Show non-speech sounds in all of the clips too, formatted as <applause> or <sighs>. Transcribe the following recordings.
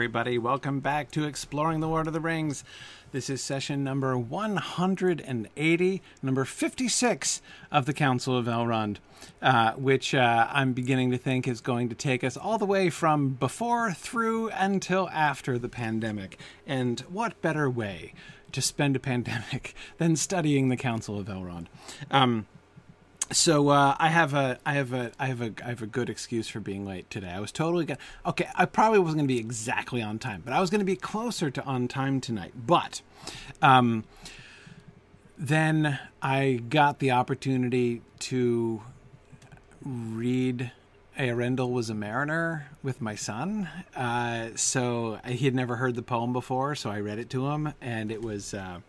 everybody. Welcome back to Exploring the Lord of the Rings. This is session number 180, number 56 of the Council of Elrond, uh, which uh, I'm beginning to think is going to take us all the way from before, through, until after the pandemic. And what better way to spend a <laughs> pandemic than studying the Council of Elrond? Um, so uh, I have a I have a I have a I have a good excuse for being late today. I was totally gonna okay. I probably wasn't gonna be exactly on time, but I was gonna be closer to on time tonight. But um, then I got the opportunity to read Eärendil was a mariner with my son. Uh, so he had never heard the poem before, so I read it to him, and it was, uh,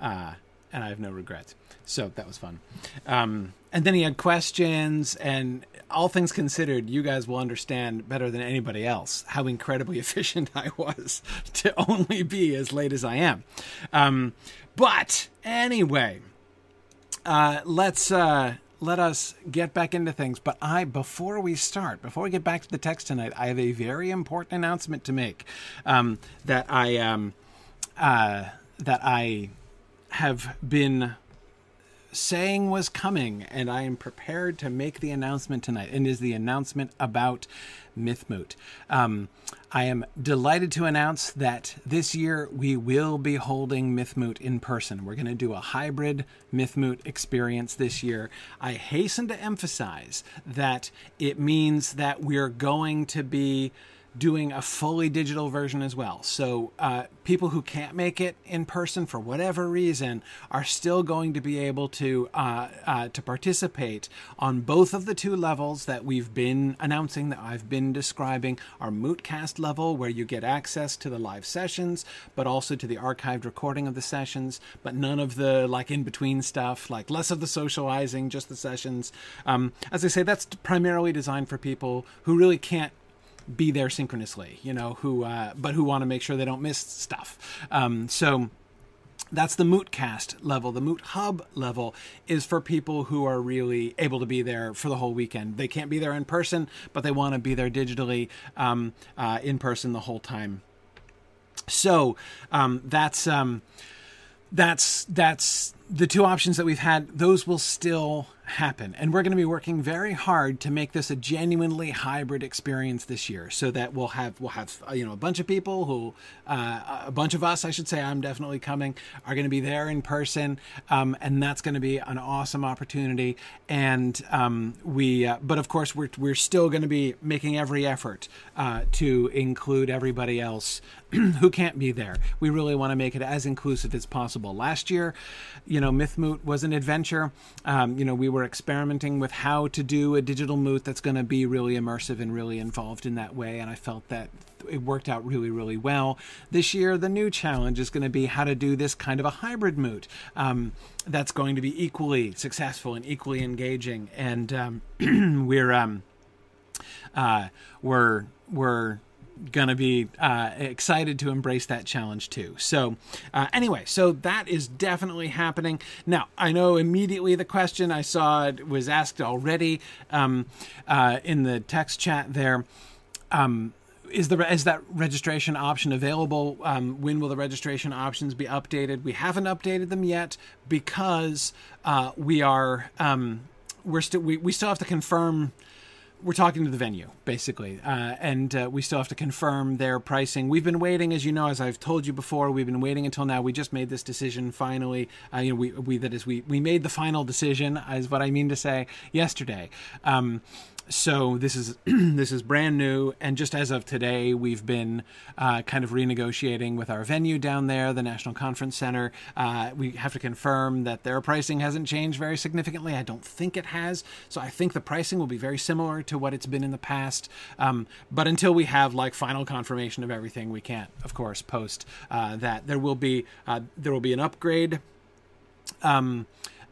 uh, and I have no regrets. So that was fun. Um, and then he had questions, and all things considered, you guys will understand better than anybody else how incredibly <laughs> efficient I was to only be as late as I am. Um, but anyway, uh, let's uh, let us get back into things. But I, before we start, before we get back to the text tonight, I have a very important announcement to make um, that I um, uh, that I have been saying was coming, and I am prepared to make the announcement tonight. And is the announcement about Mythmoot. Um, I am delighted to announce that this year we will be holding Mythmoot in person. We're going to do a hybrid Mythmoot experience this year. I hasten to emphasize that it means that we're going to be doing a fully digital version as well. So uh, people who can't make it in person for whatever reason are still going to be able to uh, uh, to participate on both of the two levels that we've been announcing that I've been describing. Our Mootcast level, where you get access to the live sessions, but also to the archived recording of the sessions, but none of the like in between stuff, like less of the socializing, just the sessions. Um, as I say, that's primarily designed for people who really can't be there synchronously, you know, who uh, but who want to make sure they don't miss stuff. Um, so that's the Mootcast level. The Moot Hub level is for people who are really able to be there for the whole weekend. They can't be there in person, but they want to be there digitally um, uh, in person the whole time. So um, that's um, that's that's the two options that we've had. Those will still happen. And we're going to be working very hard to make this a genuinely hybrid experience this year so that we'll have we'll have uh, you know a bunch of people who uh, a bunch of us I should say I'm definitely coming are going to be there in person um, and that's going to be an awesome opportunity and um, we uh, but of course we're we're still going to be making every effort uh, to include everybody else <clears throat> who can't be there. We really want to make it as inclusive as possible. Last year, you know, Mythmoot was an adventure. Um, you know, we were we're experimenting with how to do a digital moot that's going to be really immersive and really involved in that way. And I felt that it worked out really, really well. This year, the new challenge is going to be how to do this kind of a hybrid moot um, that's going to be equally successful and equally engaging. And um, <clears throat> we're um, uh, we're we're gonna be uh, excited to embrace that challenge too. So, uh, anyway, so that is definitely happening. Now, I know immediately the question I saw it was asked already um, uh, in the text chat there. Um, is the is that registration option available? Um, when will the registration options be updated? We haven't updated them yet because uh, we are um, we're still we, we still have to confirm we're talking to the venue basically, uh, and uh, we still have to confirm their pricing. We've been waiting, as you know, as I've told you before. We've been waiting until now. We just made this decision finally. Uh, you know, we, we that is we we made the final decision, is what I mean to say, yesterday. Um, so this is <clears throat> this is brand new, and just as of today, we've been uh, kind of renegotiating with our venue down there, the National Conference Center. Uh, we have to confirm that their pricing hasn't changed very significantly. I don't think it has, so I think the pricing will be very similar to what it's been in the past. Um, but until we have like final confirmation of everything, we can't, of course, post uh, that. There will be uh, there will be an upgrade. Um,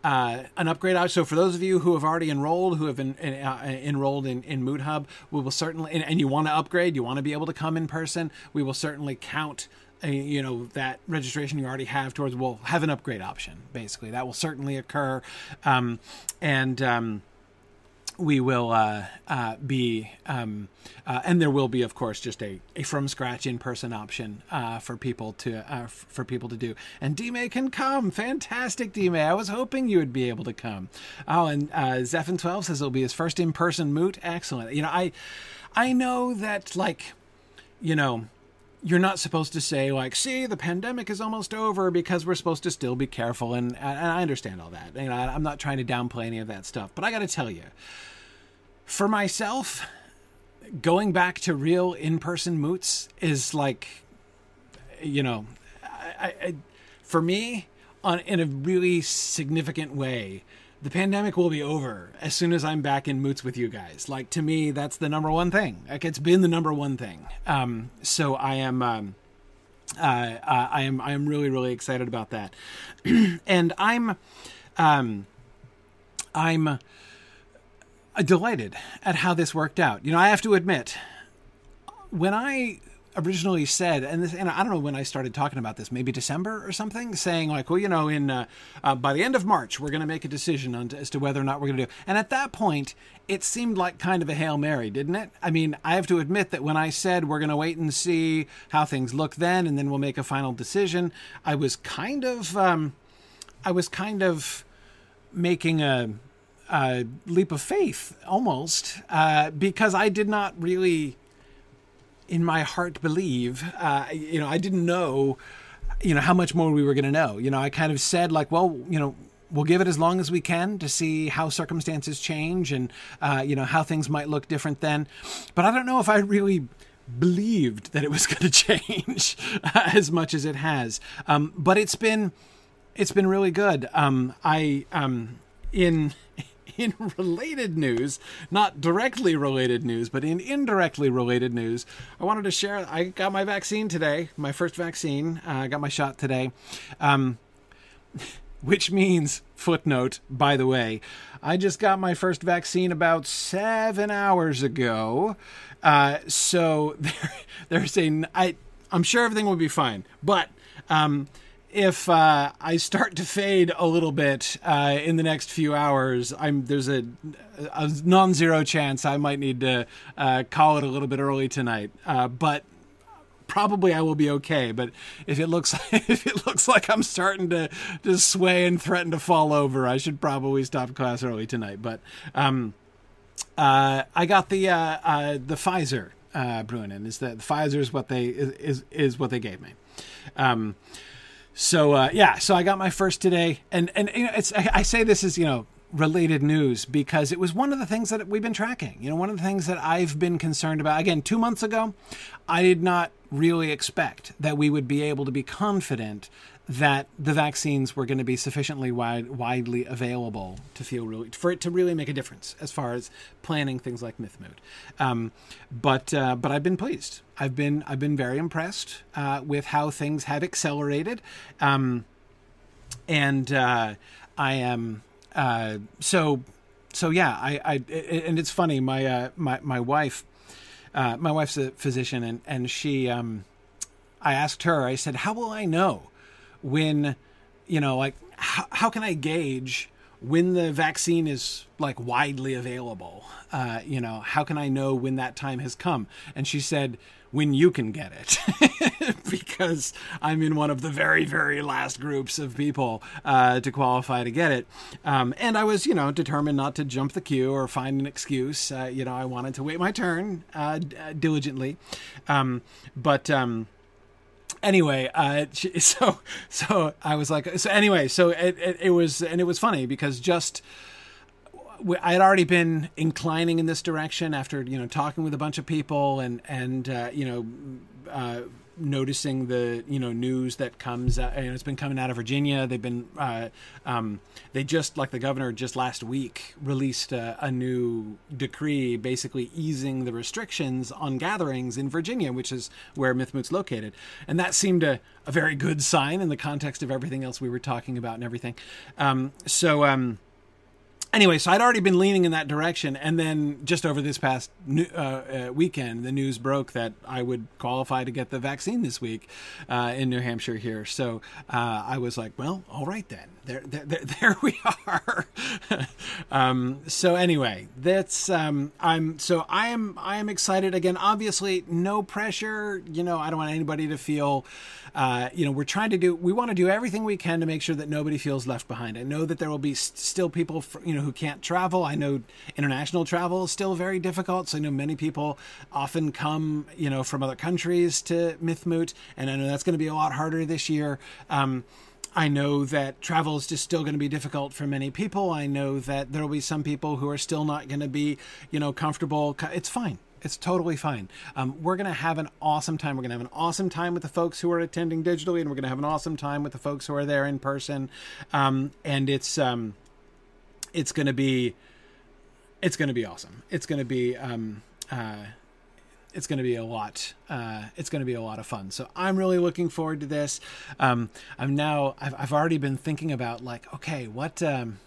uh, an upgrade out. So for those of you who have already enrolled, who have been uh, enrolled in, in Moot Hub, we will certainly, and, and you want to upgrade, you want to be able to come in person, we will certainly count uh, you know that registration you already have towards we'll have an upgrade option basically that will certainly occur um, and um, we will uh, uh, be, um, uh, and there will be, of course, just a, a from scratch in person option uh, for people to uh, f- for people to do. And D May can come, fantastic D May. I was hoping you would be able to come. Oh, and uh, Zephin twelve says it'll be his first in person moot. Excellent. You know, I I know that like, you know, you're not supposed to say like see the pandemic is almost over because we're supposed to still be careful and, and i understand all that. You know i'm not trying to downplay any of that stuff but i got to tell you for myself going back to real in-person moots is like you know I, I, for me on in a really significant way the pandemic will be over as soon as I'm back in moots with you guys. Like to me, that's the number one thing. Like it's been the number one thing. Um, so I am, um, uh, uh, I am, I am really, really excited about that. <clears throat> and I'm, um, I'm uh, delighted at how this worked out. You know, I have to admit, when I originally said, and this, and I don't know when I started talking about this, maybe December or something, saying like, well, you know, in uh, uh, by the end of March, we're going to make a decision on as to whether or not we're going to do. And at that point, it seemed like kind of a hail mary, didn't it? I mean, I have to admit that when I said we're going to wait and see how things look then, and then we'll make a final decision, I was kind of, um, I was kind of making a. a leap of faith almost uh, because I did not really in my heart believe. Uh, you know, I didn't know, you know, how much more we were going to know. You know, I kind of said like, well, you know, we'll give it as long as we can to see how circumstances change and uh, you know how things might look different then. But I don't know if I really believed that it was <laughs> going to change <laughs> as much as it has. Um, but it's been it's been really good. Um, I um, in in <laughs> related news, not directly related news, but in indirectly related news, I wanted to share. I got my vaccine today, my first vaccine. Uh, I got my shot today. Um, <laughs> which means, footnote, by the way, I just got my first vaccine about seven hours ago. Uh, so <laughs> there, there's a, I, I'm sure everything will be fine. But um, if uh, I start to fade a little bit uh, in the next few hours, I'm there's a, a non-zero chance I might need to uh, call it a little bit early tonight. Uh, but probably I will be okay. But if it looks <laughs> if it looks like I'm starting to to sway and threaten to fall over, I should probably stop class early tonight. But um, uh, I got the uh, the Pfizer uh, Bruinen. Is that the Pfizer is what they is is what they gave me. Um, so uh, yeah, so I got my first today, and and you know, it's I, I say this is you know related news because it was one of the things that we've been tracking. You know, one of the things that I've been concerned about. Again, two months ago, I did not really expect that we would be able to be confident that the vaccines were going to be sufficiently wide, widely available to feel really for it to really make a difference as far as planning things like Mythmoot. Um, but uh, but I've been pleased. I've been I've been very impressed uh, with how things have accelerated, um, and uh, I am uh, so so yeah. I, I and it's funny. My uh, my my wife. Uh, my wife's a physician, and and she, um, I asked her. I said, "How will I know when, you know, like how, how can I gauge when the vaccine is like widely available? Uh, you know, how can I know when that time has come?" And she said, "When you can get it," <laughs> because I'm in one of the very, very last groups of people uh, to qualify to get it. Um, and I was, you know, determined not to jump the queue or find an excuse. Uh, you know, I wanted to wait my turn uh, diligently, um, but. Um, anyway, uh, <laughs> so so I was like, so anyway, so it, it, it was, and it was funny because just I had already been inclining in this direction after you know talking with a bunch of people and and uh, you know. Uh, noticing the you know news that comes uh, and it's been coming out of Virginia. They've been uh, um, they just like the governor just last week released a, a, new decree basically easing the restrictions on gatherings in Virginia, which is where Mythmoot's located, and that seemed a, a very good sign in the context of everything else we were talking about and everything. Um, so. Um, anyway, so I'd already been leaning in that direction, and then just over this past uh, uh, weekend, the news broke that I would qualify to get the vaccine this week uh, in New Hampshire here. So uh, I was like, well, all right then. There, there, <laughs> there, we are. um, so anyway, that's um, I'm so I am I am excited again. Obviously, no pressure. You know, I don't want anybody to feel. Uh, you know, we're trying to do. We want to do everything we can to make sure that nobody feels left behind. I know that there will be st- still people, you know, who can't travel. I know international travel is still very difficult. So I know many people often come, you know, from other countries to Mythmoot, and I know that's going to be a lot harder this year. Um, I know that travel is just still going to be difficult for many people. I know that there will be some people who are still not going to be, you know, comfortable. It's fine. It's totally fine. Um, we're going to have an awesome time. We're going to have an awesome time with the folks who are attending digitally, and we're going to have an awesome time with the folks who are there in person. Um, and it's um, it's going to be it's going to be awesome. It's going to be um, uh, it's going to be a lot. Uh, it's going to be a lot of fun. So I'm really looking forward to this. Um, I'm now. I've, I've already been thinking about like, okay, what. Um,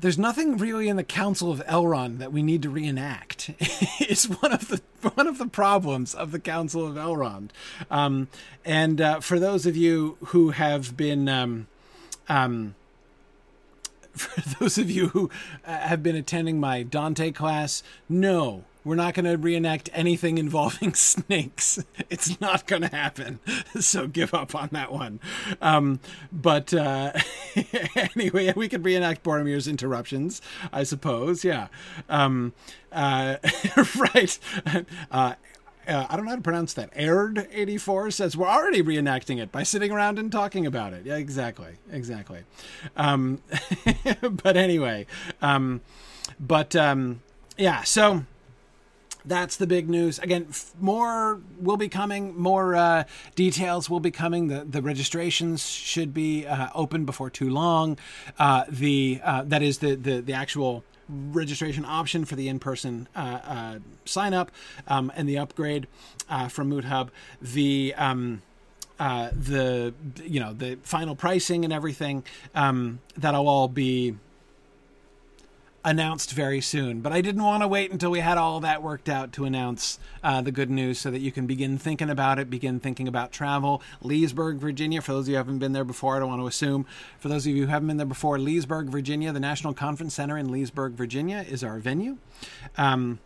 there's nothing really in the Council of Elrond that we need to reenact. <laughs> it's one of the one of the problems of the Council of Elrond. Um, and uh, for those of you who have been um, um, <laughs> for those of you who uh, have been attending my Dante class, no, we're not going to reenact anything involving <laughs> snakes. It's not going to happen. <laughs> So give up on that one. Um, but uh, <laughs> anyway, we could reenact Boromir's interruptions, I suppose. Yeah. Um, uh, right. Uh, uh, I don't know how to pronounce that. Aired eighty four says we're already reenacting it by sitting around and talking about it. Yeah, exactly, exactly. Um, but anyway, um, but um, yeah, so that's the big news. Again, f- more will be coming. More uh, details will be coming. The the registrations should be uh, open before too long. Uh, the uh, that is the the the actual registration option for the in-person uh, uh, sign up um, and the upgrade from Moot Hub. The um, the you know the final pricing and everything um, that'll all be announced very soon. But I didn't want to wait until we had all that worked out to announce uh, the good news so that you can begin thinking about it, begin thinking about travel. Leesburg, Virginia, for those of you who haven't been there before, I don't want to assume. For those of you who haven't been there before, Leesburg, Virginia, the National Conference Center in Leesburg, Virginia is our venue. Um,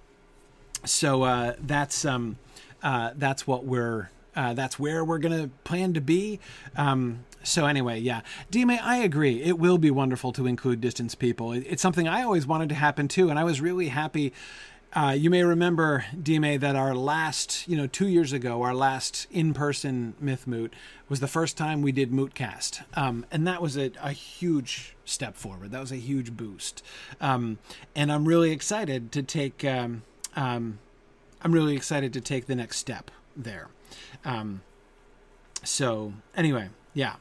so uh, that's um, uh, that's what we're uh, that's where we're to plan to be. Um, so anyway, yeah, Dime, I agree. It will be wonderful to include distance people. It's something I always wanted to happen too, and I was really happy. Uh, you may remember, Dime, that our last, you know, two years ago, our last in-person Myth Moot was the first time we did Mootcast, um, and that was a, a, huge step forward. That was a huge boost, um, and I'm really excited to take. Um, um I'm really excited to take the next step there. Um, so anyway, yeah.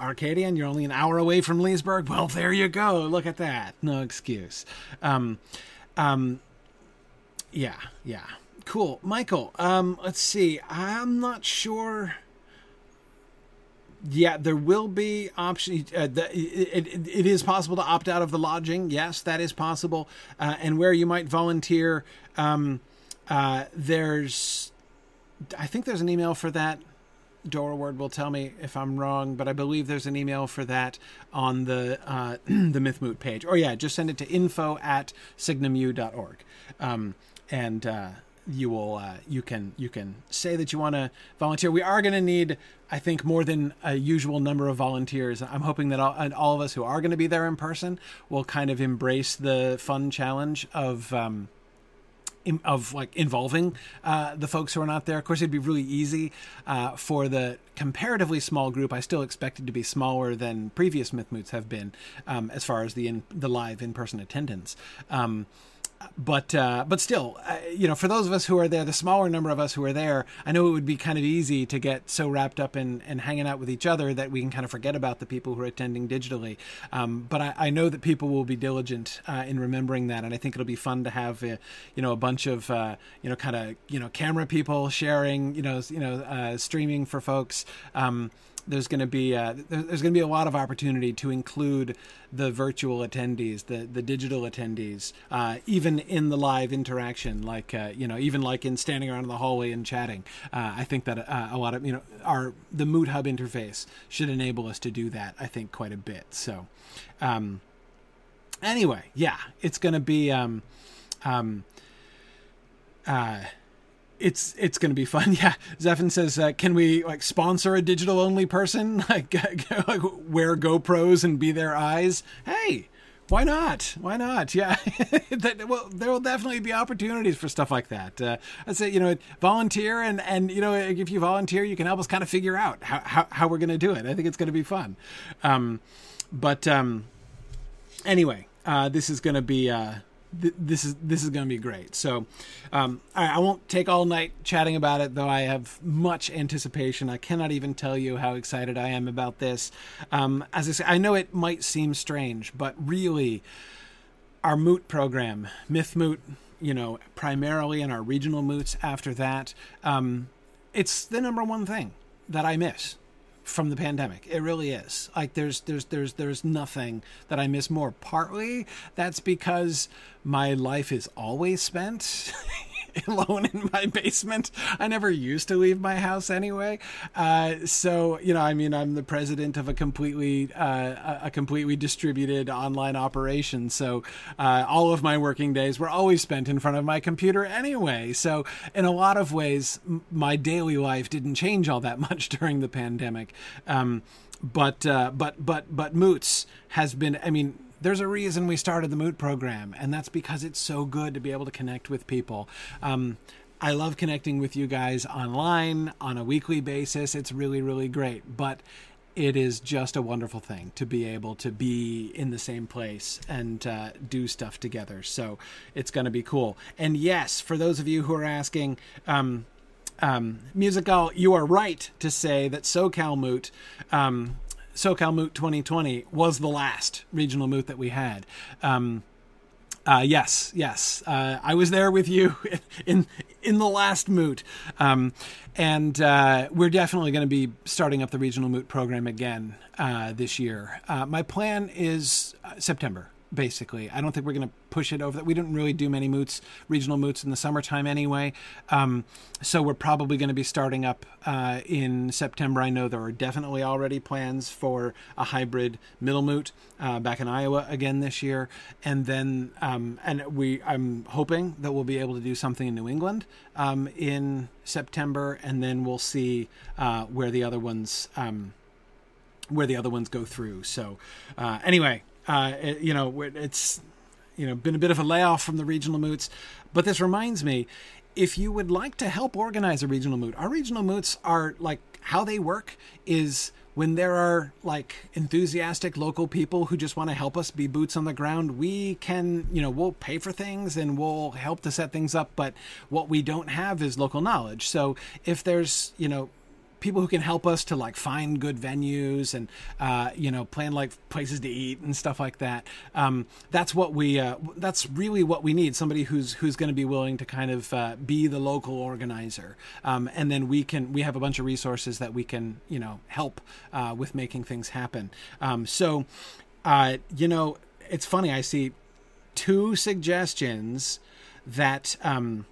Arcadian, you're only an hour away from Leesburg. Well, there you go. Look at that. No excuse. Um, um, yeah, yeah. Cool. Michael, um, let's see. I'm not sure. Yeah, there will be option. Uh, the, it, it, it is possible to opt out of the lodging. Yes, that is possible. Uh, and where you might volunteer, um, uh, there's, I think there's an email for that. Dora Word will tell me if I'm wrong, but I believe there's an email for that on the uh, <clears throat> the Mythmoot page. Or yeah, just send it to info at signumu.org. Um, and uh, you will uh, you can you can say that you want to volunteer. We are going to need, I think, more than a usual number of volunteers. I'm hoping that all, all of us who are going to be there in person will kind of embrace the fun challenge of. Um, of like involving uh, the folks who are not there. Of course, it'd be really easy uh, for the comparatively small group. I still expect it to be smaller than previous Myth Moots have been um, as far as the in, the live in person attendance. Um, but uh, but still, uh, you know, for those of us who are there, the smaller number of us who are there, I know it would be kind of easy to get so wrapped up in, in hanging out with each other that we can kind of forget about the people who are attending digitally. Um, but I, I, know that people will be diligent uh, in remembering that, and I think it'll be fun to have, uh, you know, a bunch of uh, you know, kind of you know, camera people sharing, you know, you know, uh, streaming for folks. Um, there's going to be uh, there's going to be a lot of opportunity to include the virtual attendees, the the digital attendees, uh, even in the live interaction, like uh, you know, even like in standing around in the hallway and chatting. Uh, I think that uh, a lot of you know our the Moot Hub interface should enable us to do that. I think quite a bit. So, um, anyway, yeah, it's going to be. Um, um, uh, it's it's going to be fun. <laughs> Yeah, Zephin says, uh, "Can we like sponsor a digital only person, <laughs> like, <laughs> like wear GoPros and be their eyes?" Hey, why not? Why not? Yeah, that, well, there will definitely be opportunities for stuff like that. Uh, I say, you know, volunteer and and you know, if you volunteer, you can help us kind of figure out how how, how we're going to do it. I think it's going to be fun. Um, but um, anyway, uh, this is going to be. Uh, this is this is going to be great. So, um, I, I, won't take all night chatting about it, though. I have much anticipation. I cannot even tell you how excited I am about this. Um, as I say, I know it might seem strange, but really, our moot program, Myth Moot, you know, primarily, and our regional moots after that, um, it's the number one thing that I miss from the pandemic. It really is. Like there's there's there's there's nothing that I miss more. Partly that's because my life is always spent <laughs> <laughs> alone in my basement. I never used to leave my house anyway. Uh, so you know, I mean, I'm the president of a completely uh, a completely distributed online operation. So uh, all of my working days were always spent in front of my computer anyway. So in a lot of ways, my daily life didn't change all that <laughs> much during the pandemic. Um, but uh, but but but Moots has been. I mean, there's a reason we started the Moot program, and that's because it's so good to be able to connect with people. Um, I love connecting with you guys online on a weekly basis. It's really, really great. But it is just a wonderful thing to be able to be in the same place and uh, do stuff together. So it's going to be cool. And yes, for those of you who are asking, um, um, Musical, you are right to say that SoCal Moot um, SoCal Moot 2020 was the last regional moot that we had. Um, uh, yes, yes, uh, I was there with you <laughs> in in the last moot, um, and uh, we're definitely going to be starting up the regional moot program again uh, this year. Uh, my plan is uh, September basically. I don't think we're going to push it over that. We didn't really do many moots, regional moots in the summertime anyway. Um, so we're probably going to be starting up uh, in September. I know there are definitely already plans for a hybrid middle moot uh, back in Iowa again this year, and then um, and we I'm hoping that we'll be able to do something in New England um, in September, and then we'll see uh, where the other ones. Um, where the other ones go through. So, uh, anyway, uh, it, you know, it's you know been a bit of a layoff from the regional moots, but this reminds me, if you would like to help organize a regional moot, our regional moots are like how they work is when there are like enthusiastic local people who just want to help us be boots on the ground, we can, you know, we'll pay for things and we'll help to set things up. But what we don't have is local knowledge. So if there's, you know, people who can help us to like find good venues and uh, you know plan like places to eat and stuff like that. Um, that's what we. Uh, that's really what we need. Somebody who's who's going to be willing to kind of uh, be the local organizer, um, and then we can we have a bunch of resources that we can you know help uh, with making things happen. Um, so uh, you know it's funny. I see two suggestions that um,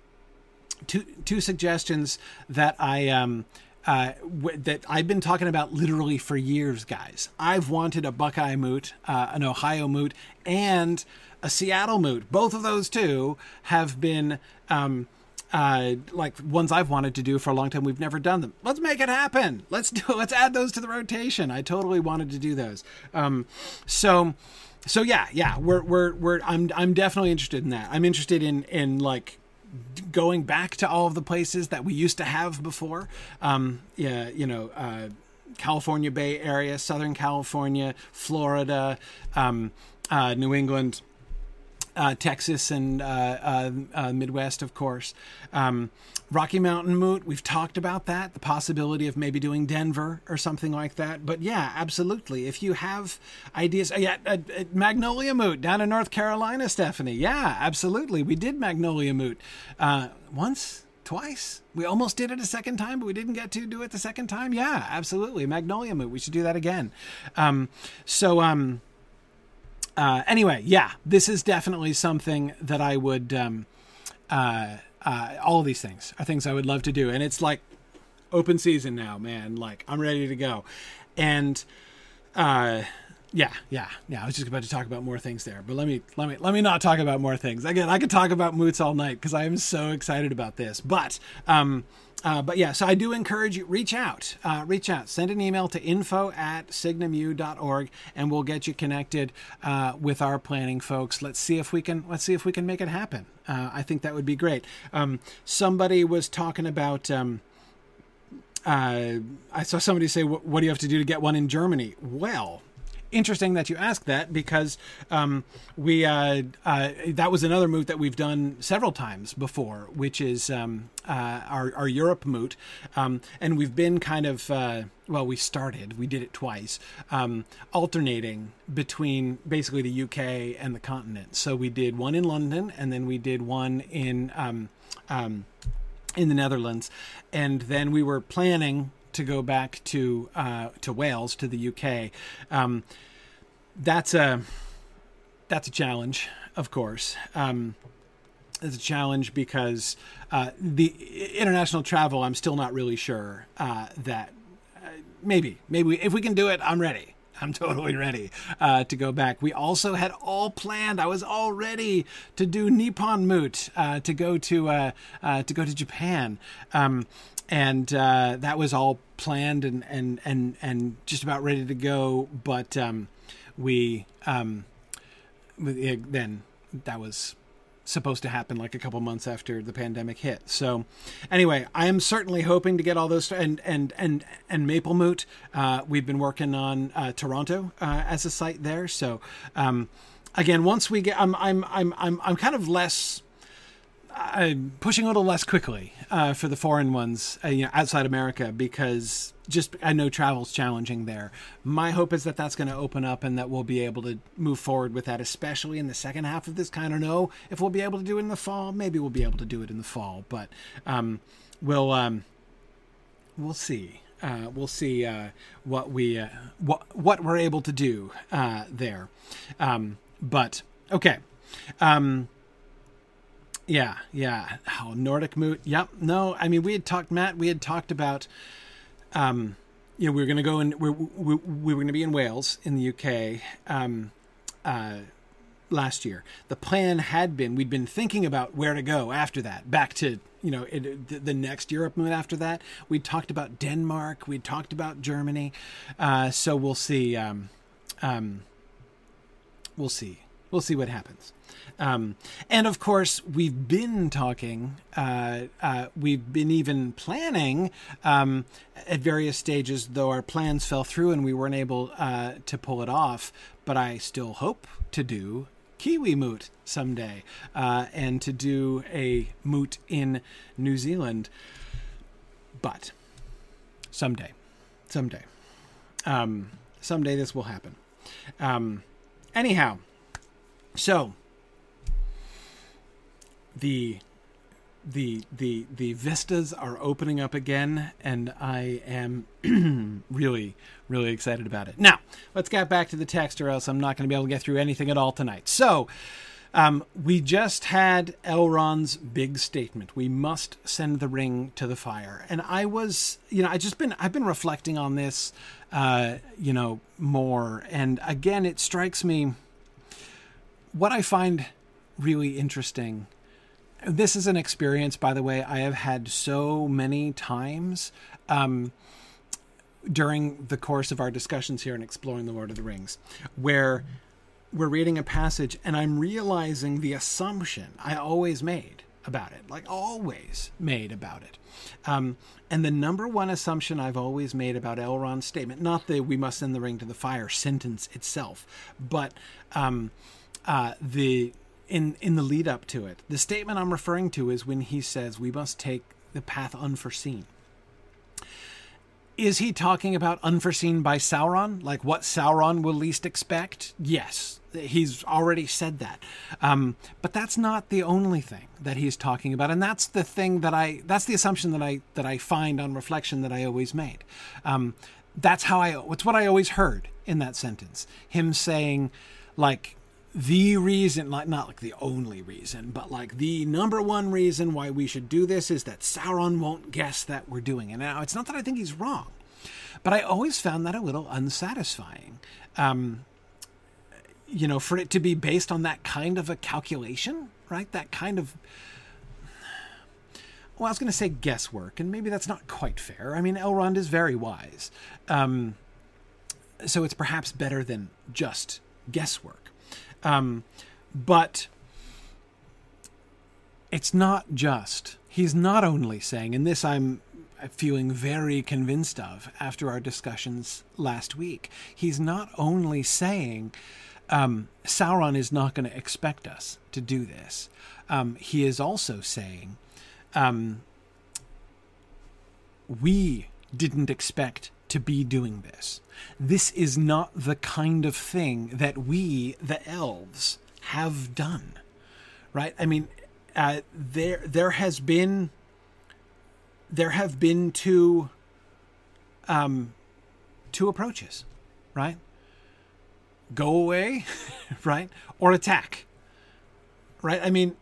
two two suggestions that I um, uh, w- that I've been talking about literally for years, guys. I've wanted a Buckeye moot, uh, an Ohio moot, and a Seattle moot. Both of those two have been um, uh, like ones I've wanted to do for a long time. We've never done them. Let's make it happen. Let's do. <laughs> Let's add those to the rotation. I totally wanted to do those. Um, so. So yeah, yeah, we're we're we're I'm I'm definitely interested in that. I'm interested in in like going back to all of the places that we used to have before. Um, yeah, you know, uh, California Bay Area, Southern California, Florida, um, uh, New England, uh, Texas, and uh, uh, uh, Midwest, of course. Um, Rocky Mountain Moot, we've talked about that, the possibility of maybe doing Denver or something like that. But yeah, absolutely. If you have ideas, uh, yeah, Magnolia Moot down in North Carolina, Stephanie. Yeah, absolutely. We did Magnolia Moot once, twice. We almost did it a second time, but we didn't get to do it the second time. Yeah, absolutely. Magnolia Moot. We should do that again. Um, so, um, uh, anyway, yeah, this is definitely something that I would. Um, uh, uh, all these things are things I would love to do, and it's like open season now, man. Like I'm ready to go, and uh, yeah, yeah, yeah. I was just about to talk about more things there, but let me let me let me not talk about more things. Again, I could talk about moots all night because I am so excited about this. But um, uh, but yeah, so I do encourage you reach out, uh, reach out, send an email to info at signumu.org, and we'll get you connected uh, with our planning folks. Let's see if we can let's see if we can make it happen. Uh, I think that would be great. Um, somebody was talking about. Um, uh, I saw somebody say, "What do you have to do to get one in Germany?" Well, interesting that you ask that because um, we uh, uh, that was another moot that we've done several times before, which is um, uh, our, our Europe moot, um, and we've been kind of uh, well, we started, we did it twice, um, alternating between basically the UK and the continent. So we did one in London, and then we did one in um, um, in the Netherlands, and then we were planning to go back to uh, to Wales to the UK. Um, that's a that's a challenge, of course. Um, it's a challenge because uh, the international travel. I'm still not really sure uh, that uh, maybe maybe if we can do it, I'm ready. I'm <laughs> totally ready uh, to go back. We also had all planned. I was all ready to do Nippon Moot uh, to go to uh, uh to go to Japan, um, and uh, that was all planned and and and and just about ready to go. But um, we um, then that was supposed to happen like a couple months after the pandemic hit. So, anyway, I am certainly hoping to get all those and and and and Maple Moot. Uh, we've been working on uh, Toronto uh, as a site there. So, um, again, once we get, I'm I'm I'm I'm I'm kind of less. I'm pushing a little less quickly uh, for the foreign ones, uh, you know, outside America because just I know travel's challenging there. My hope is that that's going to open up and that we'll be able to move forward with that, especially in the second half of this. Kind of know if we'll be able to do it in the fall. Maybe we'll be able to do it in the fall, but um, we'll um, we'll see. Uh, we'll see uh, what we uh, what what we're able to do uh, there. Um, but okay. Um, yeah, yeah. Oh, Nordic Moot. Yep. No, I mean we had talked, Matt. We had talked about um, you know, we were going to go and we, we, we were going to be in Wales in the UK um, uh, last year. The plan had been we'd been thinking about where to go after that, back to you know it, the, the, next Europe moot after that. We talked about Denmark, we talked about Germany, uh, so we'll see. Um, um, we'll see. We'll see what happens. Um, and of course, we've been talking, uh, uh, we've been even planning um, at various stages, though our plans fell through and we weren't able uh, to pull it off. But I still hope to do Kiwi Moot someday uh, and to do a moot in New Zealand. But someday, someday, um, someday this will happen. Um, anyhow, so the the the the vistas are opening up again and i am <clears throat> really really excited about it. Now let's get back to the text or else i'm not going to be able to get through anything at all tonight. So um, we just had elrond's big statement. We must send the ring to the fire. And i was you know i just been i've been reflecting on this uh, you know more. And again it strikes me what i find really interesting this is an experience, by the way, I have had so many times um, during the course of our discussions here in exploring the Lord of the Rings, where we're reading a passage and I'm realizing the assumption I always made about it, like always made about it. Um, and the number one assumption I've always made about Elrond's statement, not the we must send the ring to the fire sentence itself, but um, uh, the in in the lead up to it. The statement I'm referring to is when he says we must take the path unforeseen. is he talking about unforeseen by Sauron? Like what Sauron will least expect? Yes, he's already said that. Um, but that's not the only thing that he's talking about, and that's the thing that I that's the assumption that I that I find on reflection that I always made. Um, that's how I. It's what I always heard in that sentence. Him saying, like the reason, like not like the only reason, but like the number one reason why we should do this is that Sauron won't guess that we're doing it. Now, it's not that I think he's wrong, but I always found that a little unsatisfying. Um, you know, for it to be based on that kind of a calculation, right? That kind of well, I was going to say guesswork, and maybe that's not quite fair. I mean, Elrond is very wise. Um, so it's perhaps better than just guesswork. Um, but it's not just. He's not only saying, and this I'm feeling very convinced of after our discussions last week, he's not only saying um, Sauron is not going to expect us to do this, um, he is also saying um, we didn't expect to be doing this. This is not the kind of thing that we, the elves, have done. Right? I mean, uh, there there has been there have been two um, two approaches, right? Go away, <laughs> right, or attack, right? I mean,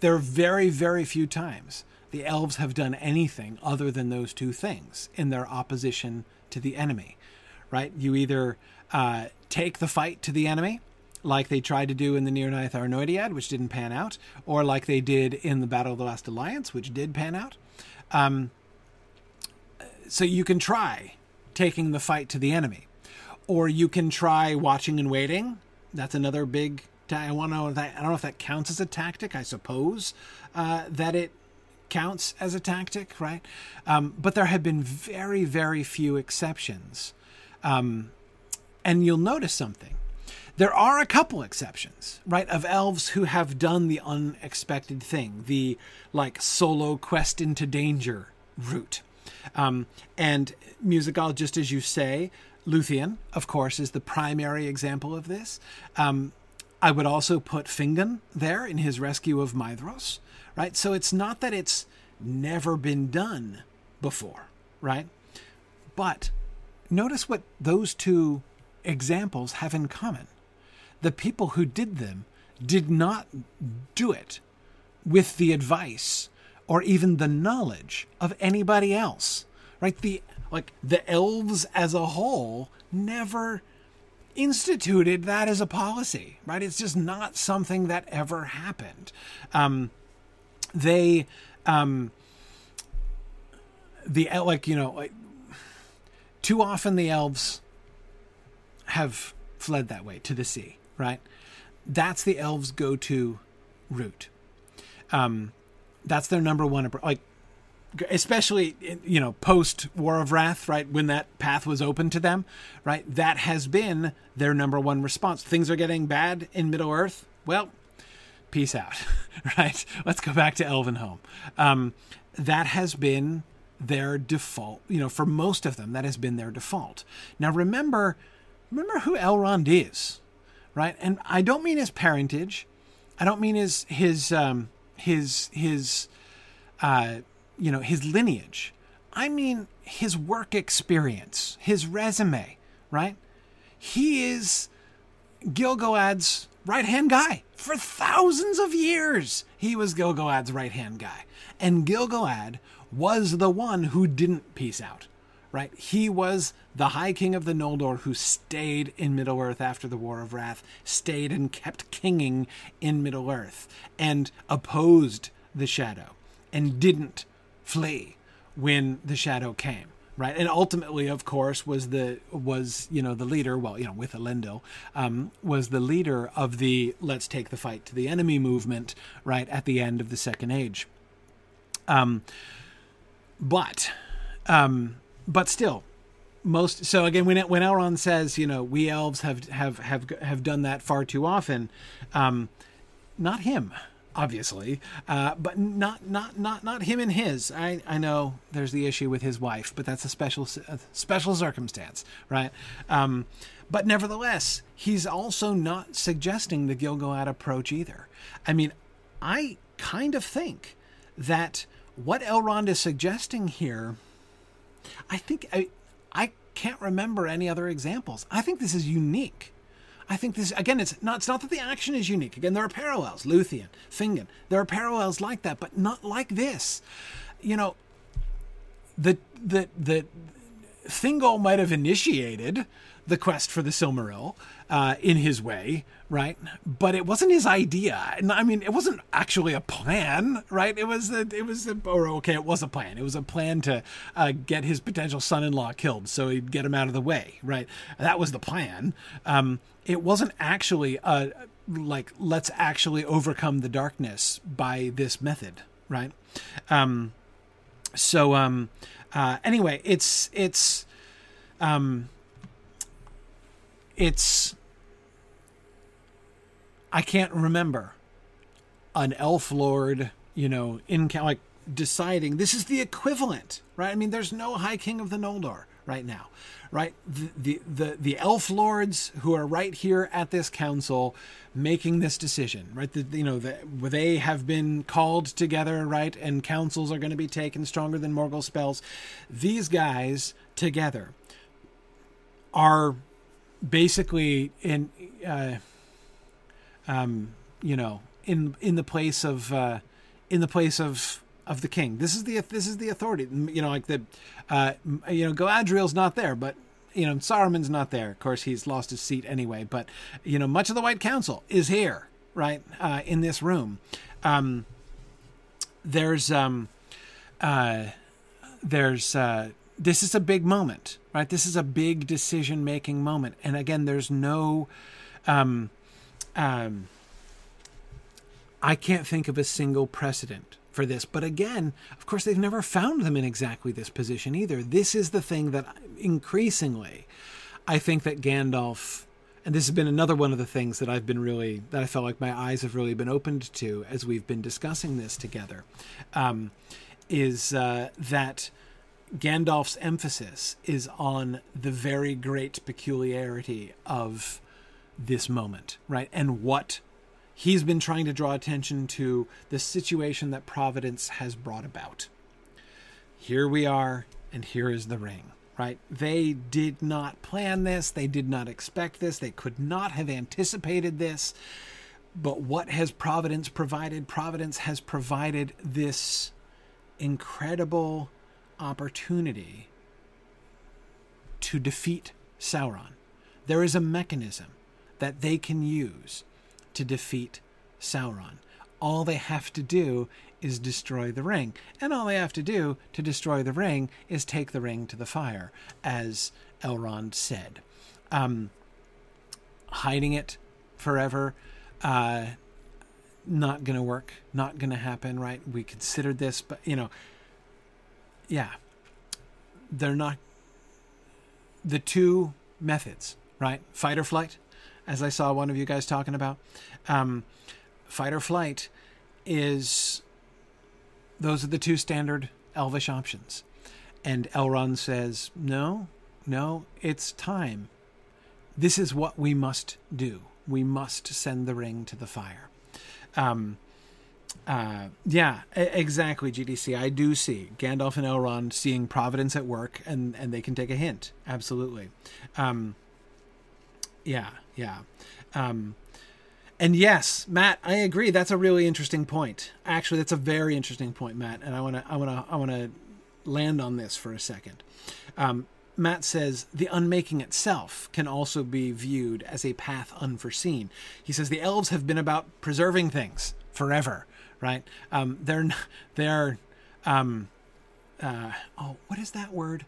there are very very few times the elves have done anything other than those two things in their opposition to the enemy, right? You either uh, take the fight to the enemy, like they tried to do in the Nirnaeth Arnoediad, which didn't pan out, or like they did in the Battle of the Last Alliance, which did pan out. Um, so you can try taking the fight to the enemy, or you can try watching and waiting. That's another big. I want to I don't know if that counts as a tactic. I suppose uh, that it counts as a tactic, right? Um, but there have been very, very few exceptions. Um, and you'll notice something. There are a couple exceptions, right, of elves who have done the unexpected thing, the like solo quest into danger route. Um, and just as you say, Luthien, of course, is the primary example of this. Um, I would also put Fingon there in his rescue of Maedhros right? So it's not that it's never been done before, right? But notice what those two examples have in common. The people who did them did not do it with the advice or even the knowledge of anybody else. Right? The like the elves as a whole never instituted that as a policy, right? It's just not something that ever happened. Um, they um the like you know like too often the elves have fled that way to the sea right that's the elves go to route um that's their number one like especially you know post war of wrath right when that path was open to them right that has been their number one response things are getting bad in middle earth well peace out, <laughs> right? Let's go back to Elvenhome. Um, that has been their default, you know, for most of them, that has been their default. Now, remember, remember who Elrond is, right? And I don't mean his parentage, I don't mean his his um, his his uh, you know his lineage. I mean his work experience, his resume, right? He is Gil-galad's right hand guy. For thousands of years, he was Gil-galad's right hand guy. And Gil-galad was the one who didn't peace out, right? He was the High King of the Noldor who stayed in Middle Earth after the War of Wrath, stayed and kept kinging in Middle Earth, and opposed the Shadow, and didn't flee when the Shadow came right? And ultimately, of course, was the was you know the leader. Well, you know, with Elendil, um, was the leader of the "Let's take the fight to the enemy" movement, right at the end of the Second Age. Um, but, um, but still, most so again when it, when Elrond says you know we elves have have have have done that far too often, um, not him, obviously, uh, but not not not not him and his. I I know there's the issue with his wife, but that's a special a special circumstance, right? Um, but nevertheless, he's also not suggesting the Gil-galad approach either. I mean, I kind of think that what Elrond is suggesting here, I think I I can't remember any other examples. I think this is unique. I think this again. It's not. It's not that the action is unique. Again, there are parallels. Luthien, Fingon. There are parallels like that, but not like this. You know, the the the Thingol might have initiated the quest for the Silmaril uh, in his way, right? But it wasn't his idea. And I mean, it wasn't actually a plan, right? It was a, it was a, or okay, it was a plan. It was a plan to uh, get his potential son-in-law killed, so he'd get him out of the way, right? That was the plan. Um, it wasn't actually a like let's actually overcome the darkness by this method, right? Um, so um, uh, anyway, it's it's um, it's I can't remember an elf lord, you know, in like deciding this is the equivalent, right? I mean, there's no High King of the Noldor right now, right? The, the the the elf lords who are right here at this council making this decision, right? The, you know, the, they have been called together, right? And councils are going to be taken stronger than Morgul spells. These guys together are basically in uh, um, you know in in the place of uh, in the place of of the king. This is the this is the authority. You know, like the uh, you know Galadriel's not there, but you know Saruman's not there. Of course, he's lost his seat anyway. But you know, much of the White Council is here, right, uh, in this room. Um, there's um, uh, there's uh, this is a big moment, right? This is a big decision making moment. And again, there's no, um, um, I can't think of a single precedent for this. But again, of course, they've never found them in exactly this position either. This is the thing that increasingly I think that Gandalf, and this has been another one of the things that I've been really, that I felt like my eyes have really been opened to as we've been discussing this together, um, is uh, that Gandalf's emphasis is on the very great peculiarity of this moment, right? And what he's been trying to draw attention to the situation that Providence has brought about. Here we are, and here is the ring, right? They did not plan this, they did not expect this, they could not have anticipated this. But what has Providence provided? Providence has provided this incredible opportunity to defeat Sauron. There is a mechanism that they can use to defeat Sauron. All they have to do is destroy the ring. And all they have to do to destroy the ring is take the ring to the fire, as Elrond said. Um, hiding it forever, uh, not going to work, not going to happen, right? We considered this, but, you know, yeah, they're not the two methods, right? Fight or flight, as I saw one of you guys talking about. Um, fight or flight is those are the two standard elvish options. And Elrond says, no, no, it's time. This is what we must do. We must send the ring to the fire. Um, uh, yeah, exactly, GDC. I do see Gandalf and Elrond seeing Providence at work, and and they can take a hint. Absolutely. Um, yeah, yeah. Um, and yes, Matt, I agree. That's a really interesting point. Actually, that's a very interesting point, Matt. And I want to, I want to, I want to land on this for a second. Um, Matt says the unmaking itself can also be viewed as a path unforeseen. He says the elves have been about preserving things forever right? Um, they're they're um, uh, oh, what is that word?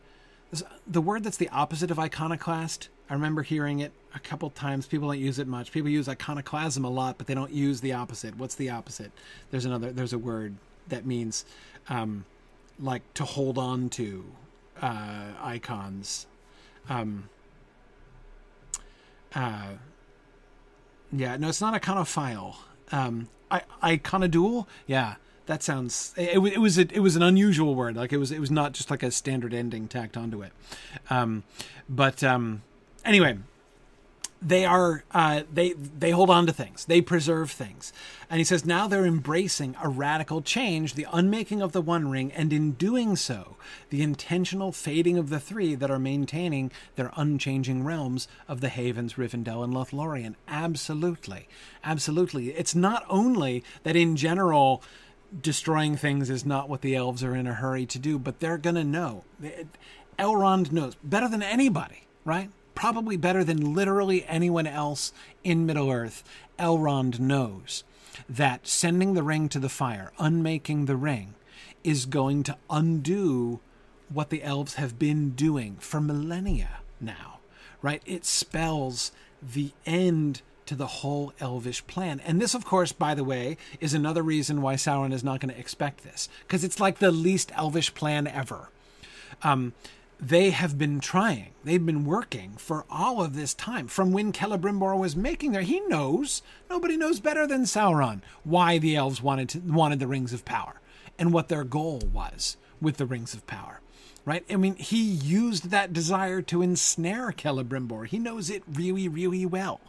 The word that's the opposite of iconoclast. I remember hearing it a couple times. People don't use it much. People use iconoclasm a lot, but they don't use the opposite. What's the opposite? There's another. There's a word that means um, like to hold on to uh, icons. Um, uh, yeah, no, it's not iconophile. Um, I Iconodule. Yeah, that sounds. It, it was it was an unusual word. Like it was it was not just like a standard ending tacked onto it. Um, but um, anyway, they are uh, they they hold on to things. They preserve things. And he says now they're embracing a radical change the unmaking of the one ring and in doing so the intentional fading of the three that are maintaining their unchanging realms of the havens rivendell and lothlorien. Absolutely. Absolutely. It's not only that in general destroying things is not what the elves are in a hurry to do but they're gonna know. Elrond knows better than anybody right probably better than literally anyone else in Middle Earth, Elrond knows that sending the ring to the fire, unmaking the ring, is going to undo what the elves have been doing for millennia now, right? It spells the end to the whole elvish plan. And this, of course, by the way, is another reason why Sauron is not going to expect this, because it's like the least elvish plan ever. Um, they have been trying. They've been working for all of this time. From when Celebrimbor was making there, he knows. Nobody knows better than Sauron why the elves wanted to, wanted the rings of power and what their goal was with the rings of power. Right? I mean, he used that desire to ensnare Celebrimbor. He knows it really, really well.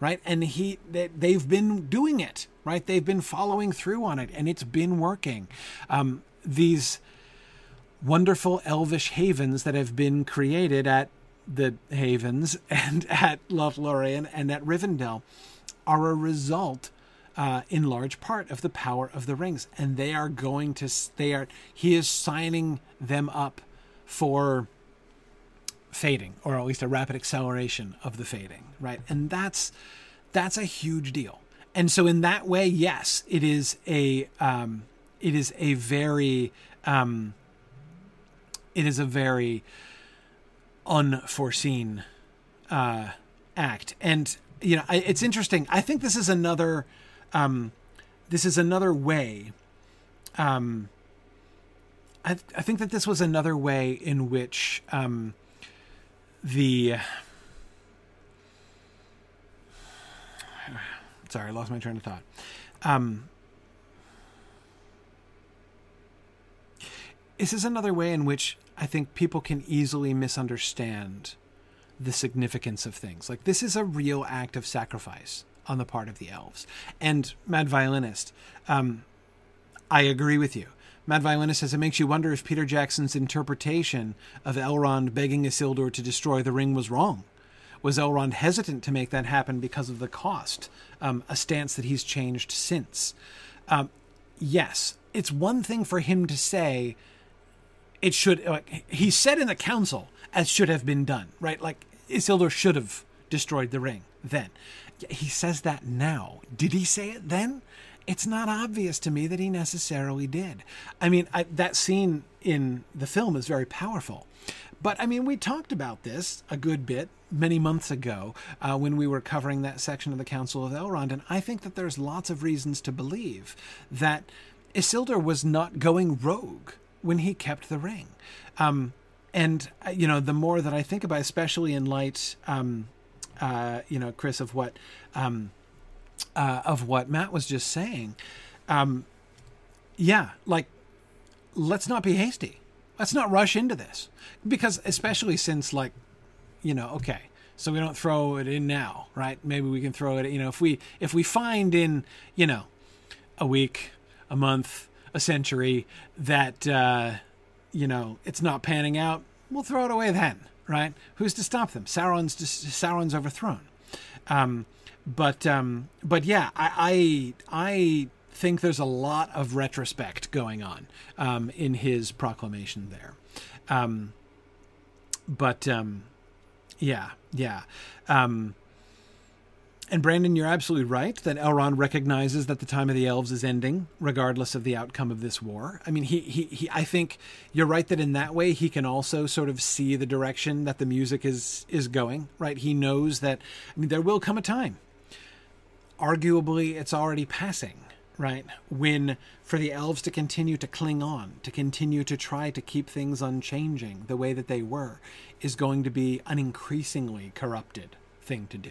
Right? And he they, they've been doing it. Right? They've been following through on it, and it's been working. Um, these wonderful elvish havens that have been created at the havens <laughs> and at Lothlorien and at Rivendell are a result uh, in large part of the power of the rings. And they are going to they are he is signing them up for fading or at least a rapid acceleration of the fading right? And that's that's a huge deal. And so in that way yes it is a um, it is a very um, it is a very unforeseen uh, act, and you know I, it's interesting. I think this is another um, this is another way. Um, I, I think that this was another way in which um, the <sighs> sorry, I lost my train of thought. Um, this is another way in which I think people can easily misunderstand the significance of things. Like, this is a real act of sacrifice on the part of the elves. And Mad Violinist, um, I agree with you. Mad Violinist says it makes you wonder if Peter Jackson's interpretation of Elrond begging Isildur to destroy the ring was wrong. Was Elrond hesitant to make that happen because of the cost? Um, a stance that he's changed since. Um, yes, it's one thing for him to say, it should like he said in the council as should have been done right? Like isildur should have destroyed the ring then. He says that now. Did he say it then? It's not obvious to me that he necessarily did. I mean I, that scene in the film is very powerful. But i mean we talked about this a good bit many months ago uh, when we were covering that section of the council of elrond and i think that there's lots of reasons to believe that isildur was not going rogue when he kept the ring. Um, and uh, you know, the more that I think about, especially in light, um, uh, you know, Chris, of what um, uh, of what Matt was just saying, um, yeah, like let's not be hasty. Let's not rush into this because, especially since, like, you know, okay, so we don't throw it in now, right? Maybe we can throw it. You know, if we if we find in, you know, a week, a month, a century that uh, you know it's not panning out, we'll throw it away then, right? Who's to stop them? Sauron's Sauron's overthrown. Um, but um, but yeah, I, I, I think there's a lot of retrospect going on um, in his proclamation there. Um, but um, yeah, yeah. Um, and Brandon, you're absolutely right that Elrond recognizes that the time of the elves is ending, regardless of the outcome of this war. I mean, he, he, he I think you're right that in that way he can also sort of see the direction that the music is is going. Right, he knows that. I mean, there will come a time. Arguably, it's already passing. Right, when for the elves to continue to cling on, to continue to try to keep things unchanging the way that they were, is going to be an increasingly corrupted thing to do.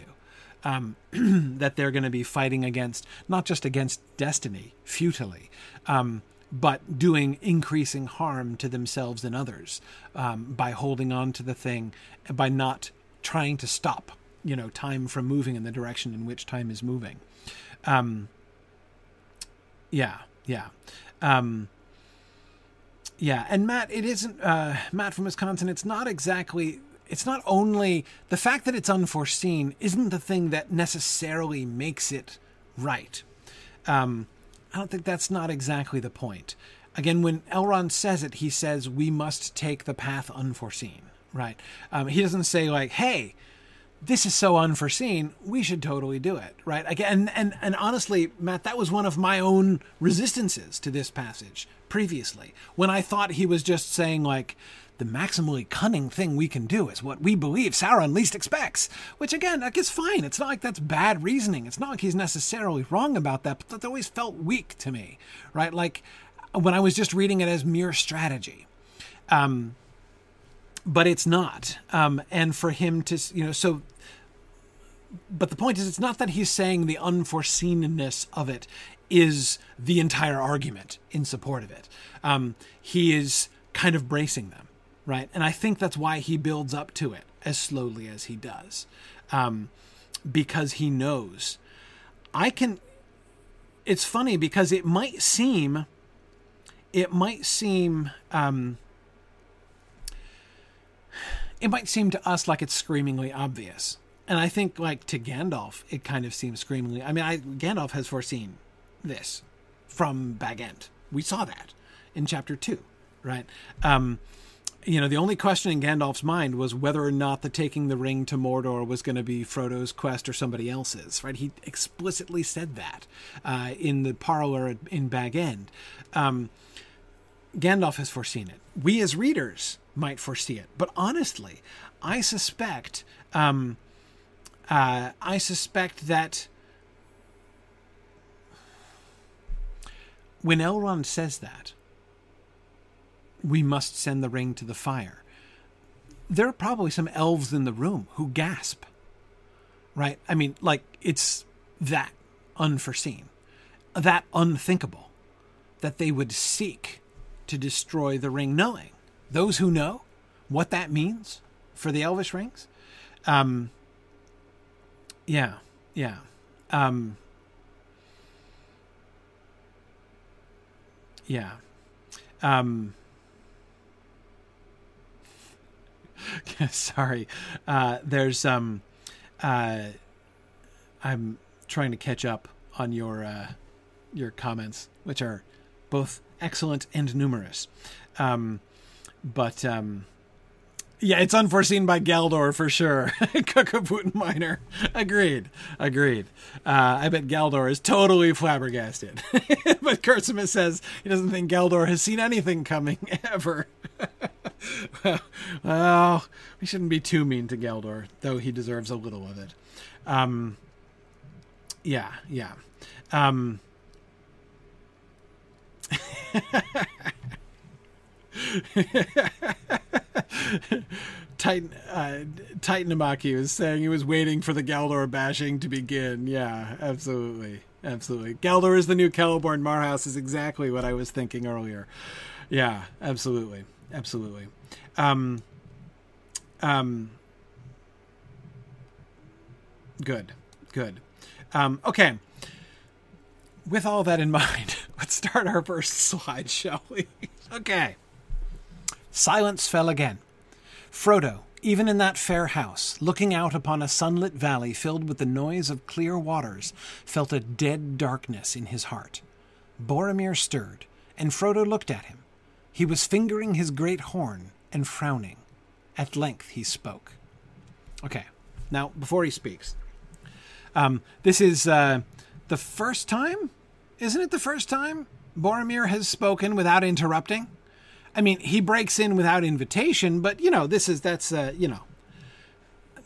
Um, <clears throat> that they're going to be fighting against, not just against destiny futilely, um, but doing increasing harm to themselves and others um, by holding on to the thing, by not trying to stop, you know, time from moving in the direction in which time is moving. Um, yeah, yeah. Um, yeah, and Matt, it isn't uh, Matt from Wisconsin. It's not exactly. It's not only the fact that it's unforeseen isn't the thing that necessarily makes it right. Um, I don't think that's not exactly the point. Again, when Elrond says it, he says we must take the path unforeseen. Right? Um, he doesn't say like, "Hey, this is so unforeseen. We should totally do it." Right? Again, and and, and honestly, Matt, that was one of my own resistances to this passage previously when I thought he was just saying like the maximally cunning thing we can do is what we believe Sauron least expects. Which again, like is fine. It's not like that's bad reasoning. It's not like he's necessarily wrong about that, but that always felt weak to me, right? Like when I was just reading it as mere strategy. Um, but it's not. Um, and for him to, you know, so but the point is it's not that he's saying the unforeseenness of it is the entire argument in support of it. Um, he is kind of bracing them, right? And I think that's why he builds up to it as slowly as he does, um, because he knows. I can. It's funny because it might seem, it might seem, um, it might seem to us like it's screamingly obvious. And I think, like to Gandalf, it kind of seems screamingly. I mean, I, Gandalf has foreseen this from Bag End. We saw that in chapter two, right? Um, you know, the only question in Gandalf's mind was whether or not the taking the ring to Mordor was going to be Frodo's quest or somebody else's, right? He explicitly said that uh, in the parlor in Bag End. Um, Gandalf has foreseen it. We as readers might foresee it, but honestly, I suspect, um, uh, I suspect that when Elrond says that, we must send the ring to the fire. There are probably some elves in the room who gasp. Right? I mean, like, it's that unforeseen, that unthinkable, that they would seek to destroy the ring, knowing those who know what that means for the elvish rings. Um, yeah, yeah. Um, Yeah. Um, <laughs> sorry. Uh, there's um, uh, I'm trying to catch up on your uh, your comments, which are both excellent and numerous. Um, but um, yeah, it's unforeseen by Galdor for sure. <laughs> Cookaput Minor. Agreed. Agreed. Uh, I bet Galdor is totally flabbergasted. <laughs> but Kursimus says he doesn't think Galdor has seen anything coming <laughs> ever. well, well, we shouldn't be too mean to Galdor, though he deserves a little of it. Um, yeah, yeah. Um, <laughs> Titan uh, was saying he was waiting for the Galdor bashing to begin. Yeah, absolutely, absolutely. Galdor is the new Celeborn. Marhaus is exactly what I was thinking earlier. Yeah, absolutely, absolutely. Um, um, good, good. Um, okay. With all that in <laughs> mind, let's start our first slide, shall <laughs> we? okay. Silence fell again. Frodo, even in that fair house, looking out upon a sunlit valley filled with the noise of clear waters, felt a dead darkness in his heart. Boromir stirred, and Frodo looked at him. He was fingering his great horn and frowning. At length he spoke. Okay, now before he speaks, um, this is uh, the first time, isn't it? The first time Boromir has spoken without interrupting. I mean, he breaks in without invitation, but you know, this is that's uh, you know,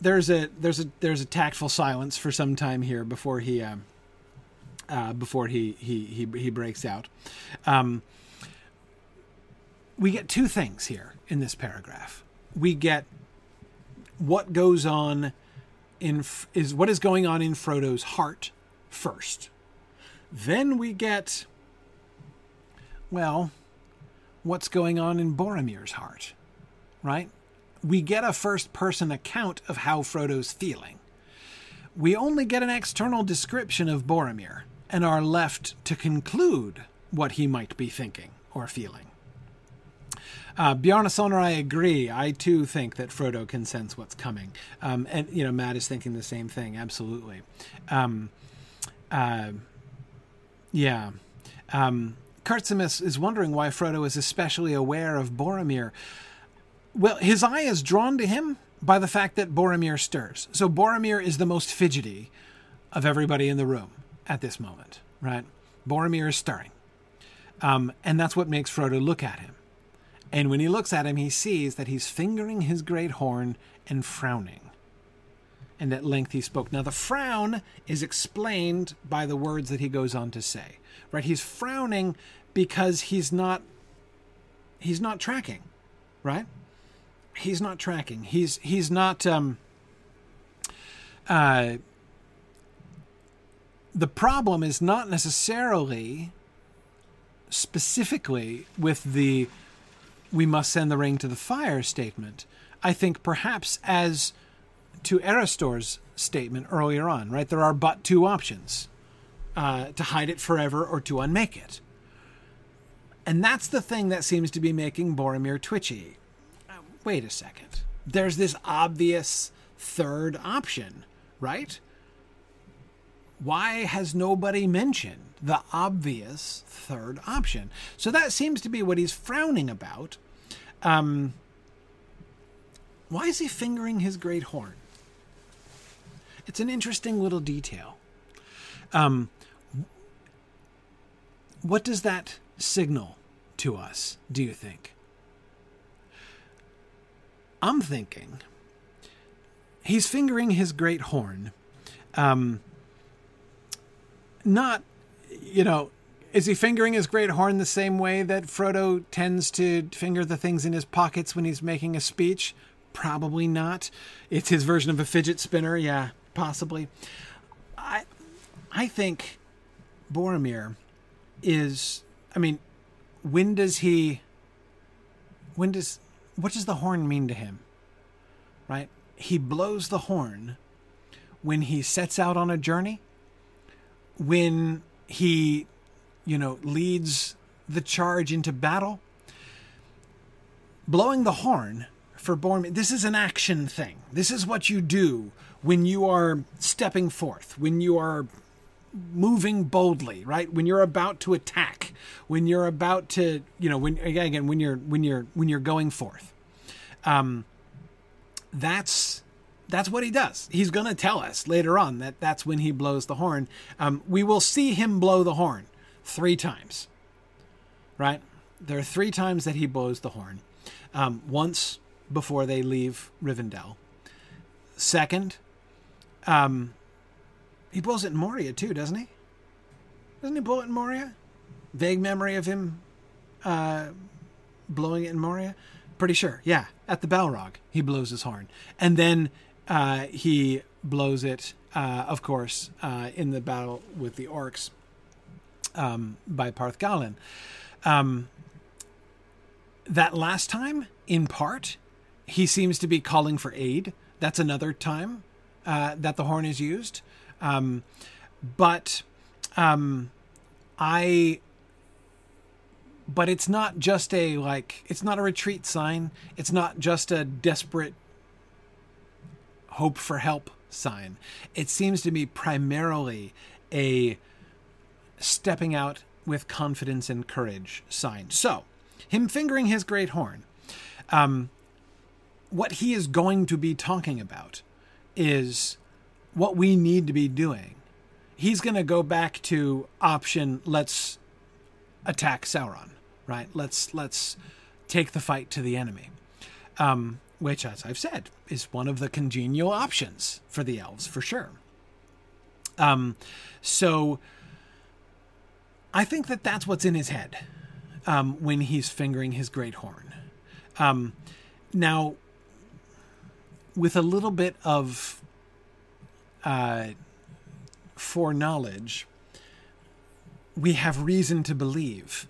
there's a there's a there's a tactful silence for some time here before he uh, uh, before he he he he breaks out. Um, we get two things here in this paragraph. We get what goes on in is what is going on in Frodo's heart first. Then we get well, what's going on in Boromir's heart, right? We get a first person account of how Frodo's feeling. We only get an external description of Boromir and are left to conclude what he might be thinking or feeling. Uh, Bjarnason I agree. I too think that Frodo can sense what's coming. Um, and, you know, Matt is thinking the same thing. Absolutely. Um, uh, yeah. Um, Kurtzimus is wondering why Frodo is especially aware of Boromir. Well, his eye is drawn to him by the fact that Boromir stirs. So Boromir is the most fidgety of everybody in the room at this moment, right? Boromir is stirring. Um, and that's what makes Frodo look at him. And when he looks at him, he sees that he's fingering his great horn and frowning. And at length he spoke. Now, the frown is explained by the words that he goes on to say. Right? He's frowning because he's not he's not tracking. Right? He's not tracking. He's he's not um uh the problem is not necessarily specifically with the we must send the ring to the fire statement. I think perhaps as to Erestor's statement earlier on, right? There are but two options uh, to hide it forever or to unmake it. And that's the thing that seems to be making Boromir twitchy. Uh, wait a second. There's this obvious third option, right? Why has nobody mentioned the obvious third option? So that seems to be what he's frowning about. Um, why is he fingering his great horn? It's an interesting little detail. Um, what does that signal to us, do you think? I'm thinking he's fingering his great horn. Um, not, you know, is he fingering his great horn the same way that Frodo tends to finger the things in his pockets when he's making a speech? Probably not. It's his version of a fidget spinner, yeah, possibly. I I think Boromir is I mean, when does he when does what does the horn mean to him? Right? He blows the horn when he sets out on a journey, when he, you know, leads the charge into battle. Blowing the horn for Boromir, this is an action thing. This is what you do when you are stepping forth, when you are moving boldly, right? When you're about to attack, when you're about to, you know, when again when you're when you're when you're going forth. Um that's that's what he does. He's going to tell us later on that that's when he blows the horn. Um, we will see him blow the horn three times. Right? There are three times that he blows the horn. Um, once before they leave Rivendell. Second, um, he blows it in Moria too, doesn't he? Doesn't he blow it in Moria? Vague memory of him uh, blowing it in Moria. Pretty sure, yeah. At the Balrog, he blows his horn, and then uh, he blows it, uh, of course, uh, in the battle with the orcs um, by Parth Galen. Um, that last time, in part, he seems to be calling for aid. That's another time uh, that the horn is used. Um, but um, I. But it's not just a like. It's not a retreat sign. It's not just a desperate hope for help sign. It seems to me primarily a stepping out with confidence and courage sign. So, him fingering his great horn. Um, what he is going to be talking about is what we need to be doing. He's going to go back to option let's attack Sauron, right? Let's let's take the fight to the enemy. Um, which as I've said is one of the congenial options for the elves for sure. Um, so I think that that's what's in his head um, when he's fingering his great horn. Um, now, with a little bit of uh, foreknowledge, we have reason to believe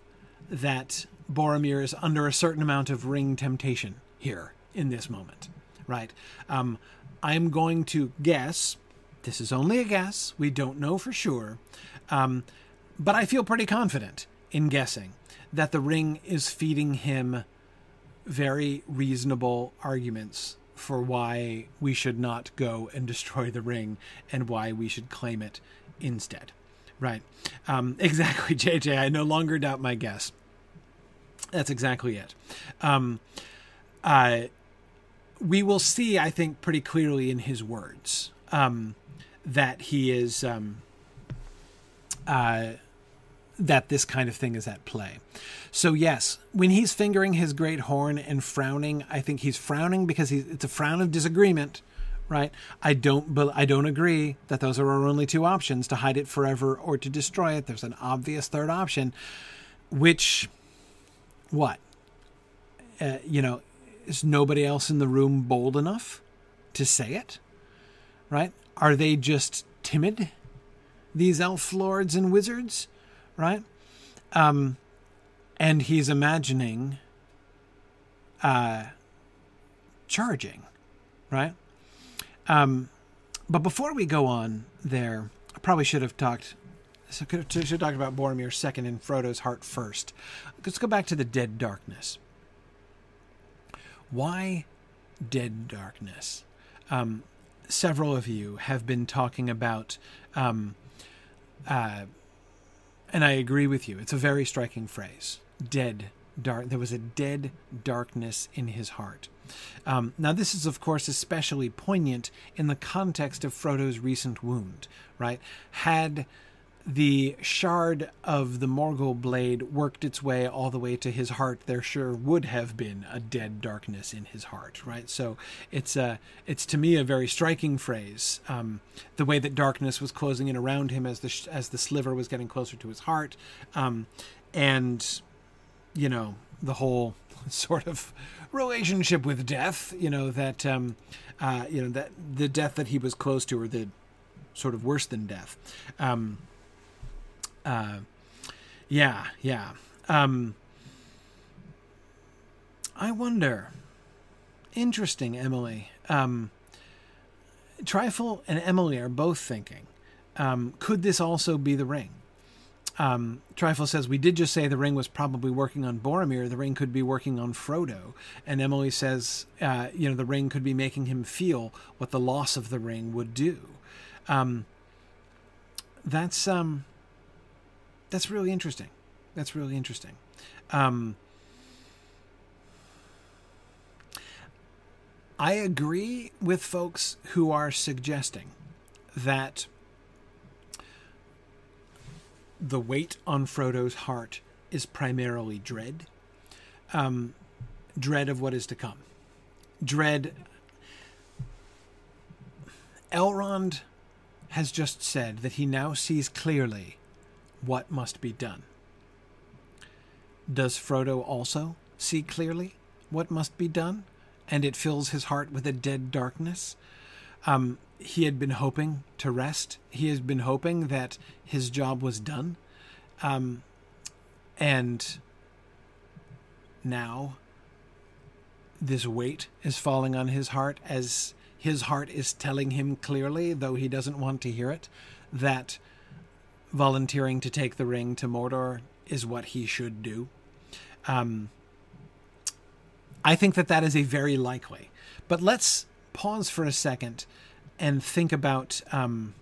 that Boromir is under a certain amount of ring temptation here in this moment, right? Um, I'm going to guess. This is only a guess. We don't know for sure. Um, but I feel pretty confident in guessing that the ring is feeding him very reasonable arguments for why we should not go and destroy the ring and why we should claim it instead. Right. Um, <laughs> exactly, JJ. I no longer doubt my guess. That's exactly it. Um, uh, we will see, I think, pretty clearly in his words um, that he is um, uh, that this kind of thing is at play. So yes, when he's fingering his great horn and frowning, I think he's frowning because he's, it's a frown of disagreement, right? I don't, I don't agree that those are our only two options: to hide it forever or to destroy it. There's an obvious third option, which, what, uh, you know, is nobody else in the room bold enough to say it? Right? Are they just timid? These elf lords and wizards, right? Um, and he's imagining uh, charging, right? Um, but before we go on there, I probably should have talked. So could should have talked about Boromir second and Frodo's heart first. Let's go back to the dead darkness. Why dead darkness? Um, several of you have been talking about, um, uh, and I agree with you. It's a very striking phrase. Dead dark. There was a dead darkness in his heart. Um, now, this is, of course, especially poignant in the context of Frodo's recent wound. Right? Had the shard of the Morgul blade worked its way all the way to his heart, there sure would have been a dead darkness in his heart, right? So it's a, it's to me a very striking phrase. Um, the way that darkness was closing in around him as the as the sliver was getting closer to his heart, um, and you know the whole <laughs> sort of relationship with death. You know that um, uh, you know that the death that he was close to, or the sort of worse than death. Um, uh, yeah, yeah. Um, I wonder. Interesting, Emily. Um, Trifle and Emily are both thinking. Um, could this also be the ring? Um, Trifle says, We did just say the ring was probably working on Boromir. The ring could be working on Frodo. And Emily says, uh, You know, the ring could be making him feel what the loss of the ring would do. Um, that's. Um, that's really interesting. That's really interesting. Um, I agree with folks who are suggesting that the weight on Frodo's heart is primarily dread, um, dread of what is to come, dread. Elrond has just said that he now sees clearly what must be done. Does Frodo also see clearly what must be done, and it fills his heart with a dead darkness? Um, he had been hoping to rest. He has been hoping that his job was done. Um, and now this weight is falling on his heart as his heart is telling him clearly, though he doesn't want to hear it, that volunteering to take the ring to Mordor is what he should do. Um, I think that that is a very likely. But let's pause for a second and think about um,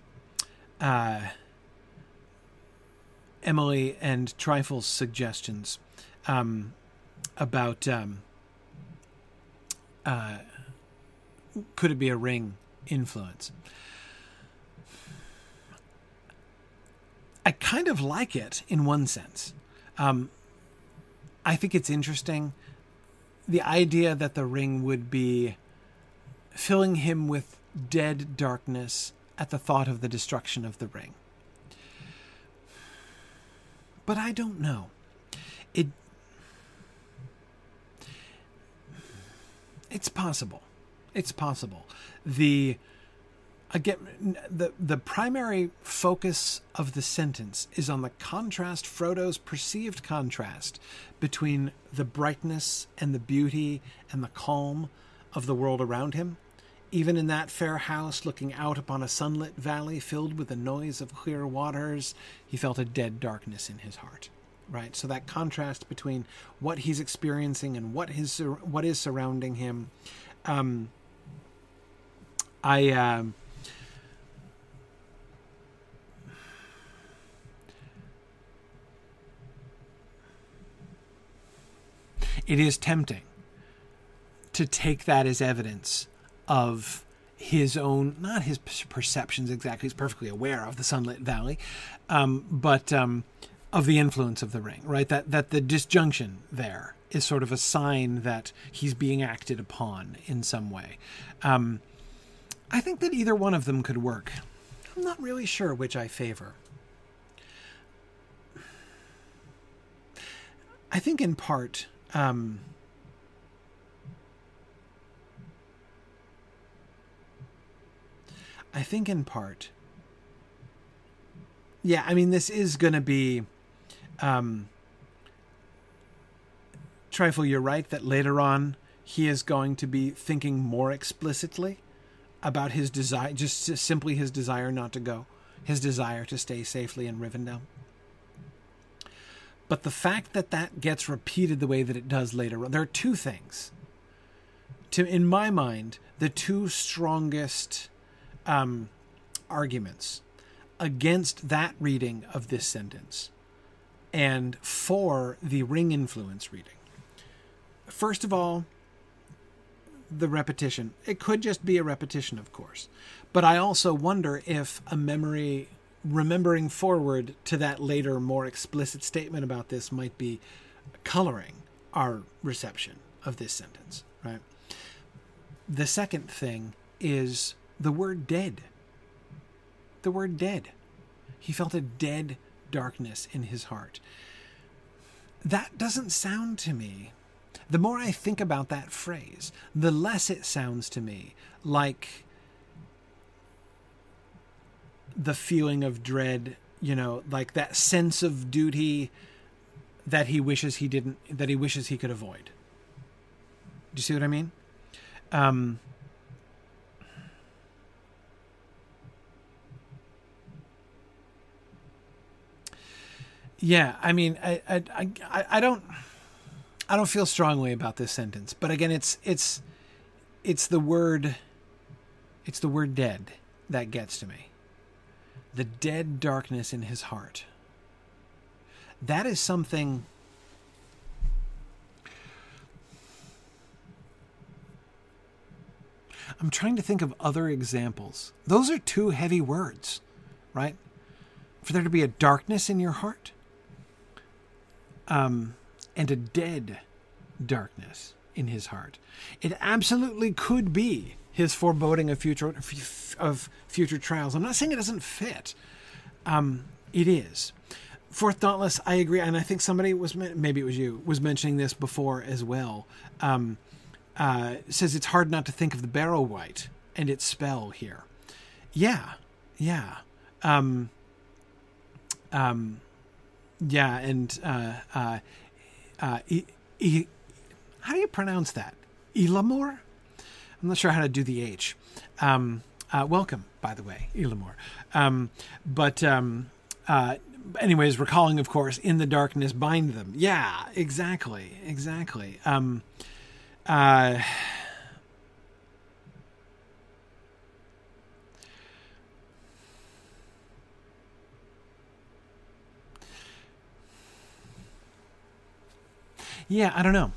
uh, Emily and Trifle's suggestions um, about um, uh, could it be a ring influence? I kind of like it in one sense. Um, I think it's interesting the idea that the ring would be filling him with dead darkness at the thought of the destruction of the ring. But I don't know. It it's possible. It's possible. The again, the the primary focus of the sentence is on the contrast, Frodo's perceived contrast between the brightness and the beauty and the calm of the world around him. Even in that fair house, looking out upon a sunlit valley filled with the noise of clear waters, he felt a dead darkness in his heart. Right, so that contrast between what he's experiencing and what his what is surrounding him. Um, I. Um, it is tempting to take that as evidence of his own, not his perceptions exactly, he's perfectly aware of the sunlit valley, um, but um, of the influence of the ring, right? That, that the disjunction there is sort of a sign that he's being acted upon in some way. Um, I think that either one of them could work. I'm not really sure which I favor. I think in part um, I think in part. Yeah, I mean, this is going to be. Um, Trifle, you're right that later on he is going to be thinking more explicitly about his desire, just simply his desire not to go, his desire to stay safely in Rivendell. But the fact that that gets repeated the way that it does later on, there are two things. To, in my mind, the two strongest um, arguments against that reading of this sentence and for the ring influence reading. First of all, the repetition. It could just be a repetition, of course. But I also wonder if a memory remembering forward to that later, more explicit statement about this might be coloring our reception of this sentence, right? The second thing is the word dead. The word dead. He felt a dead darkness in his heart. That doesn't sound to me. The more I think about that phrase, the less it sounds to me like the feeling of dread, you know, like that sense of duty that he wishes he didn't, that he wishes he could avoid. Do you see what I mean? Um, yeah, I mean, I, I, I, I don't, I don't feel strongly about this sentence, but again, it's, it's, it's the word, it's the word dead that gets to me the dead darkness in his heart. That is something. I'm trying to think of other examples. Those are two heavy words, right? For there to be a darkness in your heart um, and a dead darkness in his heart. It absolutely could be his foreboding of future of future trials. I'm not saying it doesn't fit. Um, it is. Fourth Dauntless, I agree, and I think somebody was maybe it was you was mentioning this before as well. Um, uh, says it's hard not to think of the Barrow-wight and its spell here. Yeah, yeah, um, um, yeah, and uh, uh, uh, e- e- how do you pronounce that? Elamor? I'm not sure how to do the H. Um, uh, welcome, by the way, Elamor. Um, but um, uh, anyways, recalling, of course, in the darkness bind them. Yeah, exactly, exactly. Um, uh, yeah, I don't know.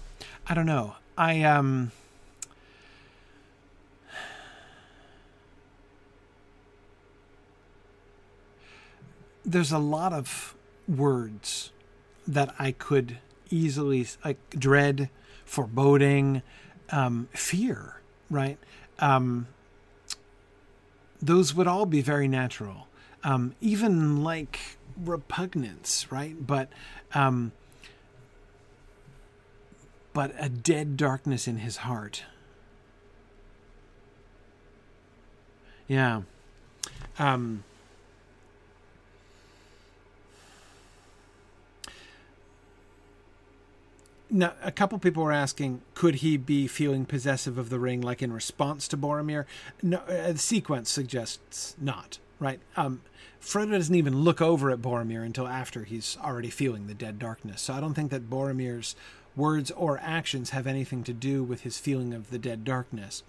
I don't know. I um there's a lot of words that I could easily like dread, foreboding, um, fear, right? Um, those would all be very natural. Um, even like repugnance, right? But um, but a dead darkness in his heart. Yeah, Um, now, a couple people were asking, could he be feeling possessive of the ring, like in response to Boromir? No, uh, the sequence suggests not. Right? Um, Frodo doesn't even look over at Boromir until after he's already feeling the dead darkness. So I don't think that Boromir's words or actions have anything to do with his feeling of the dead darkness.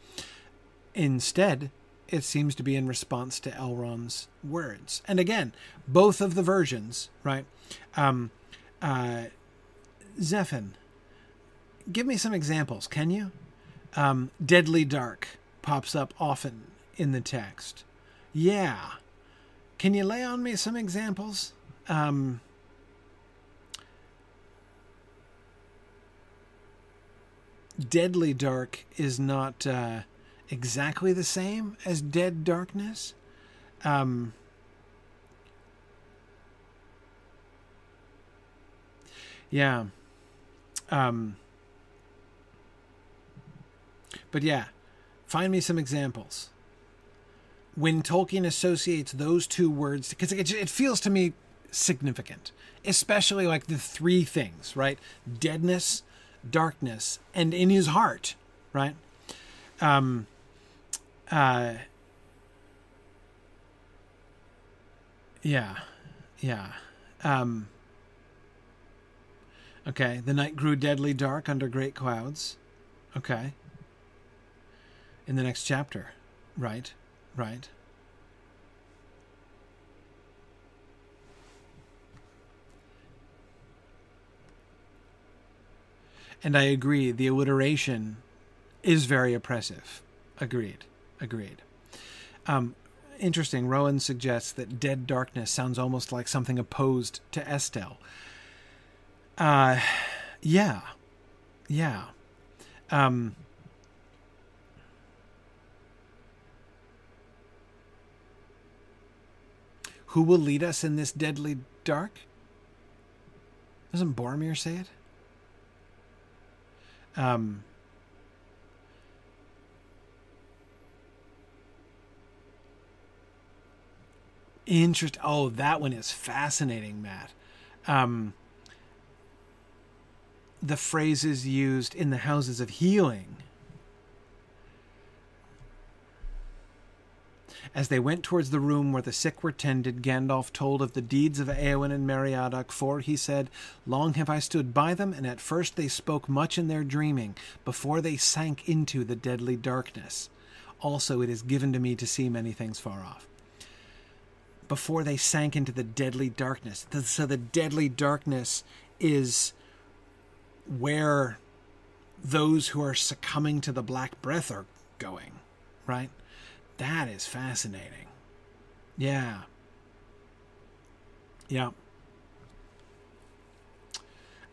Instead, it seems to be in response to Elrond's words. And again, both of the versions, right? Um, uh, give me some examples, can you? Um, deadly dark pops up often in the text. Yeah. Can you lay on me some examples? Um, deadly dark is not uh, exactly the same as dead darkness. Um, yeah. Um, but yeah, find me some examples. When Tolkien associates those two words, because it, it feels to me significant, especially like the three things, right? Deadness, darkness, and in his heart, right? Um, uh, yeah, yeah. Um, okay, the night grew deadly dark under great clouds. Okay. In the next chapter, right, right. And I agree, the alliteration is very oppressive. Agreed. Agreed. Um, interesting. Rowan suggests that dead darkness sounds almost like something opposed to Estel. Uh, yeah. Yeah. Um, who will lead us in this deadly dark? Doesn't Boromir say it? Um, interest. Oh, that one is fascinating, Matt. Um, the phrases used in the houses of healing. As they went towards the room where the sick were tended, Gandalf told of the deeds of Eowyn and Meriadoc, for he said, Long have I stood by them, and at first they spoke much in their dreaming, before they sank into the deadly darkness. Also it is given to me to see many things far off. Before they sank into the deadly darkness. So the deadly darkness is where those who are succumbing to the black breath are going, right? That is fascinating. Yeah. Yeah.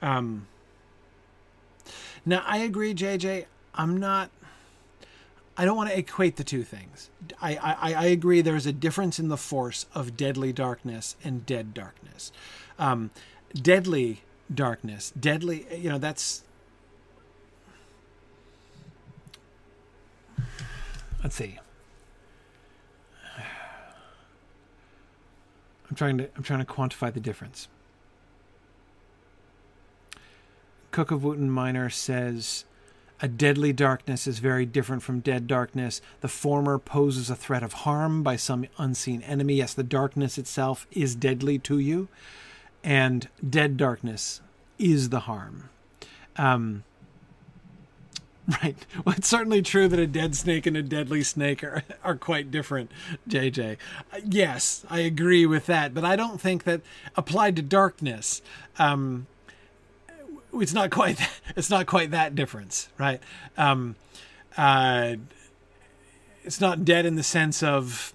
Um, now, I agree, JJ. I'm not. I don't want to equate the two things. I, I, I agree there's a difference in the force of deadly darkness and dead darkness. Um, deadly darkness, deadly, you know, that's. Let's see. I'm trying to I'm trying to quantify the difference. Cook of Wootton Minor says a deadly darkness is very different from dead darkness. The former poses a threat of harm by some unseen enemy. Yes, the darkness itself is deadly to you, and dead darkness is the harm. Um, <laughs> Right. Well, it's certainly true that a dead snake and a deadly snake are, <laughs> are quite different, JJ. Uh, yes, I agree with that, but I don't think that applied to darkness, um, it's not quite <laughs> it's not quite that difference, right? Um, uh, it's not dead in the sense of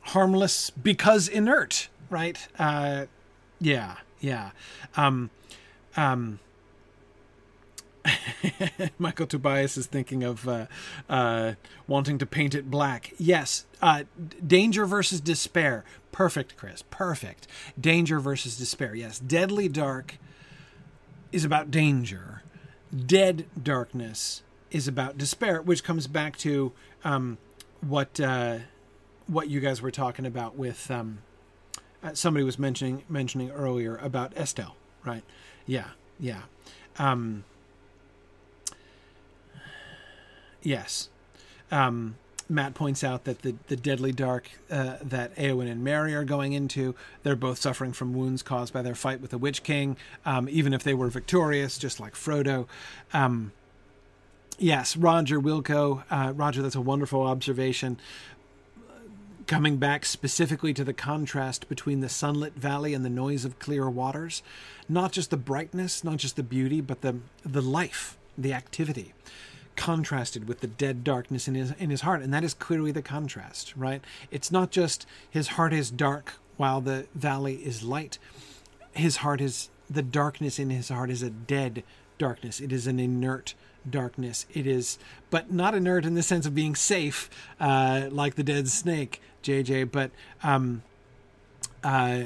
harmless because inert, right? Uh, yeah, yeah. Um, um, <laughs> Michael Tobias is thinking of uh, uh, wanting to paint it black. Yes, uh, danger versus despair. Perfect, Chris. Perfect. Danger versus despair. Yes, deadly dark is about danger. Dead darkness is about despair, which comes back to um, what uh, what you guys were talking about with um, uh, somebody was mentioning mentioning earlier about Estel, right? Yeah, yeah. Um, yes. Um, Matt points out that the, the deadly dark uh, that Eowyn and Merry are going into, they're both suffering from wounds caused by their fight with the Witch King, um, even if they were victorious, just like Frodo. Um, yes, Roger Wilco. Uh, Roger, that's a wonderful observation. Coming back specifically to the contrast between the sunlit valley and the noise of clear waters, not just the brightness, not just the beauty, but the the life, the activity contrasted with the dead darkness in his in his heart and that is clearly the contrast right? It's not just his heart is dark while the valley is light. His heart is the darkness in his heart is a dead darkness. It is an inert darkness. It is but not inert in the sense of being safe uh, like the dead snake jj but um uh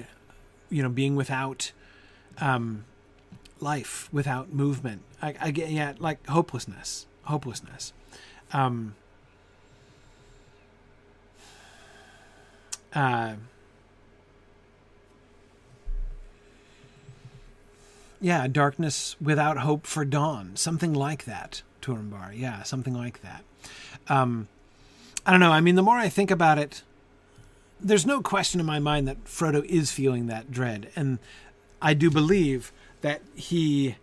you know being without um life without movement. I, I get yeah like hopelessness hopelessness. Um, uh, yeah, darkness without hope for dawn, something like that. Turambar, yeah, something like that. Um, I don't know. I mean, the more I think about it, there's no question in my mind that Frodo is feeling that dread, and I do believe that he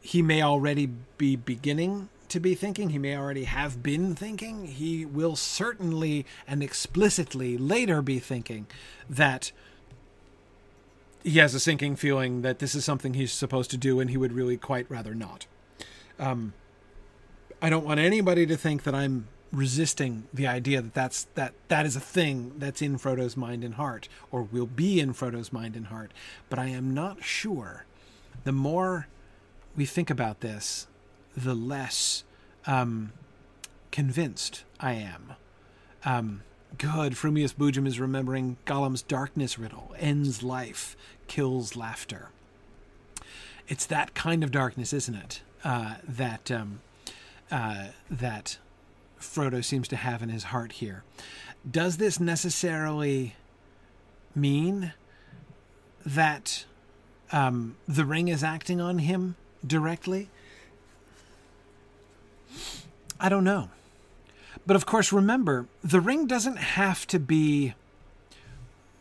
he may already be beginning to be thinking. He may already have been thinking. He will certainly and explicitly later be thinking that he has a sinking feeling that this is something he's supposed to do and he would really quite rather not. Um, I don't want anybody to think that I'm resisting the idea that that's that that is a thing that's in Frodo's mind and heart or will be in Frodo's mind and heart but I am not sure the more we think about this the less um, convinced I am. Um, good, Frumius Boojum is remembering Gollum's darkness riddle ends life, kills laughter. It's that kind of darkness, isn't it? Uh, that um, uh, that Frodo seems to have in his heart here. Does this necessarily mean that um, the ring is acting on him directly? I don't know. But of course, remember, the ring doesn't have to be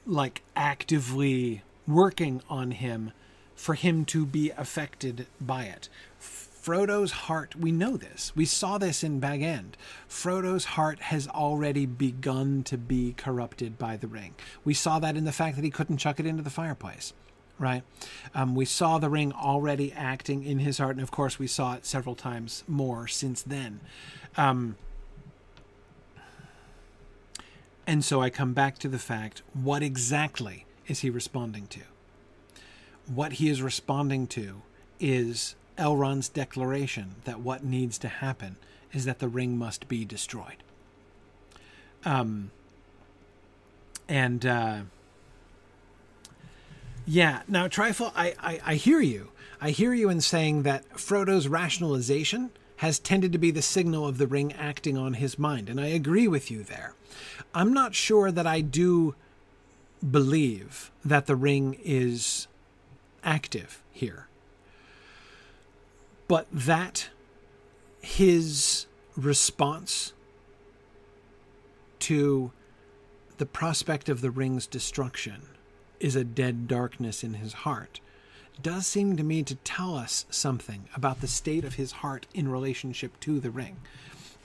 like actively working on him for him to be affected by it. Frodo's heart, we know this. We saw this in Bag End. Frodo's heart has already begun to be corrupted by the ring. We saw that in the fact that he couldn't chuck it into the fireplace right? Um, we saw the ring already acting in his heart, and of course, we saw it several times more since then. Um, and so I come back to the fact what exactly is he responding to? What he is responding to is Elrond's declaration that what needs to happen is that the ring must be destroyed. Um, and uh, yeah. Now, Trifle, I, I, I hear you. I hear you in saying that Frodo's rationalization has tended to be the signal of the ring acting on his mind, and I agree with you there. I'm not sure that I do believe that the ring is active here, but that his response to the prospect of the ring's destruction is a dead darkness in his heart does seem to me to tell us something about the state of his heart in relationship to the ring.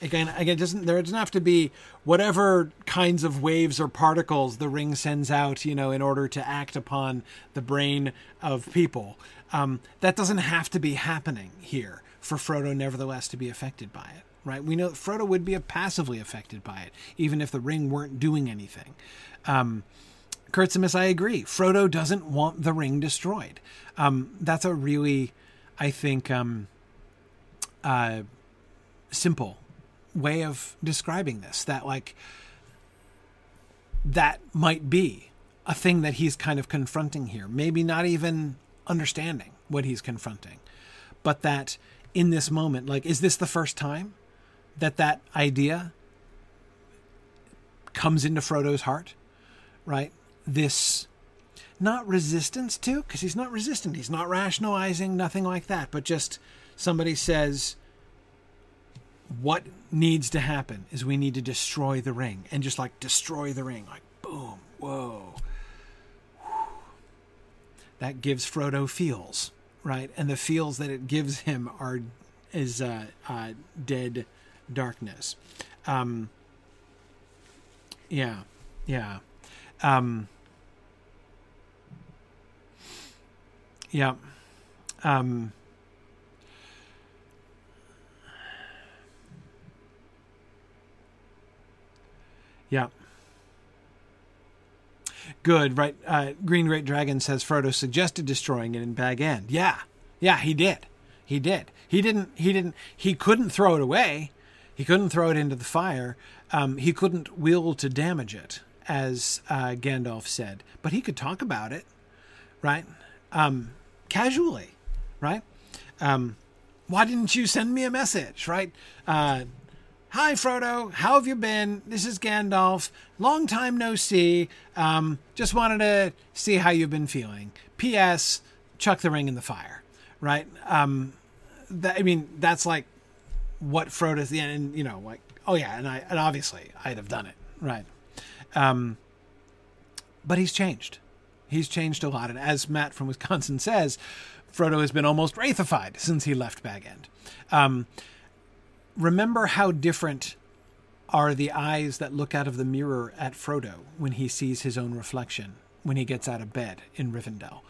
Again, again, doesn't there doesn't have to be whatever kinds of waves or particles the ring sends out, you know, in order to act upon the brain of people. Um, that doesn't have to be happening here for Frodo, nevertheless, to be affected by it. Right? We know Frodo would be passively affected by it, even if the ring weren't doing anything. Um, Kurtzimus, I agree. Frodo doesn't want the ring destroyed. Um, that's a really, I think, um, uh, simple way of describing this. That, like, that might be a thing that he's kind of confronting here. Maybe not even understanding what he's confronting, but that in this moment, like, is this the first time that that idea comes into Frodo's heart, right? This not resistance to, because he's not resistant, he's not rationalizing, nothing like that, but just somebody says, what needs to happen is we need to destroy the ring and just like destroy the ring like boom whoa. That gives frodo feels right? And the feels that it gives him are is uh, uh, dead darkness. Um, yeah yeah. Um, yeah um, Yeah. Good, right? Uh, Green Great Dragon says Frodo suggested destroying it in Bag End. Yeah, yeah, he did. He did. He didn't. He didn't. He couldn't throw it away. He couldn't throw it into the fire. Um, he couldn't will to damage it, as uh, Gandalf said. But he could talk about it, right? Um, casually, right? Um, why didn't you send me a message, right? Uh, Hi, Frodo. How have you been? This is Gandalf. Long time no see. Um, just wanted to see how you've been feeling. P.S. Chuck the ring in the fire. Right? Um, that, I mean, that's like what Frodo's the and you know, like, oh yeah, and I and obviously I'd have done it. Right? Um, but he's changed. He's changed a lot, and as Matt from Wisconsin says, Frodo has been almost wraithified since he left Bag End. Um, remember how different are the eyes that look out of the mirror at Frodo when he sees his own reflection when he gets out of bed in Rivendell.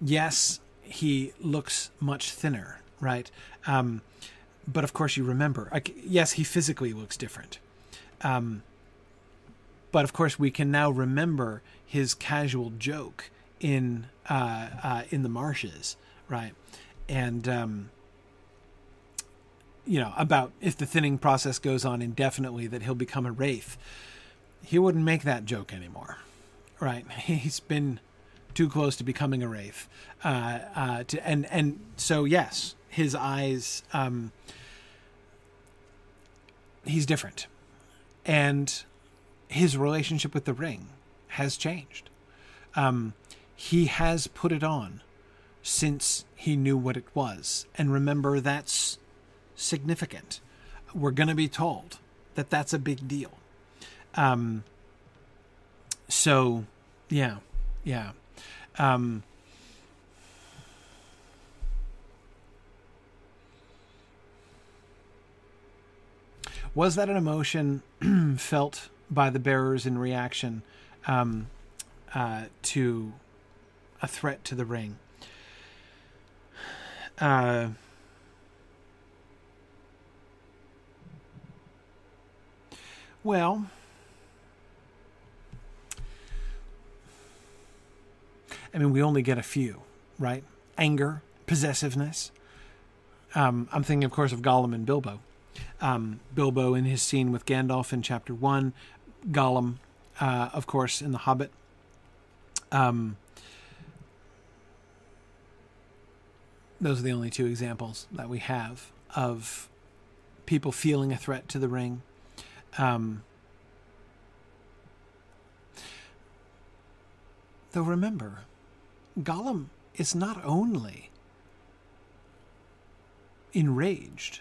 Yes, he looks much thinner, right? Um, but of course, you remember. Yes, he physically looks different. Um, but of course, we can now remember his casual joke in uh, uh, in the marshes, right? And um, you know, about if the thinning process goes on indefinitely, that he'll become a wraith. He wouldn't make that joke anymore, right? <laughs> He's been too close to becoming a wraith. Uh, uh, to, and and so yes, his eyes. Um, he's different, and his relationship with the ring has changed. Um, he has put it on since he knew what it was, and remember that's significant. We're going to be told that that's a big deal. Um, so, yeah, yeah. Um, was that an emotion <clears throat> felt by the bearers in reaction um, uh, to a threat to the ring? Uh, Well, I mean, we only get a few, right? Anger, possessiveness. Um, I'm thinking, of course, of Gollum and Bilbo. Um, Bilbo in his scene with Gandalf in chapter one, Gollum, uh, of course, in The Hobbit. Um, those are the only two examples that we have of people feeling a threat to the ring um, though remember, Gollum is not only enraged,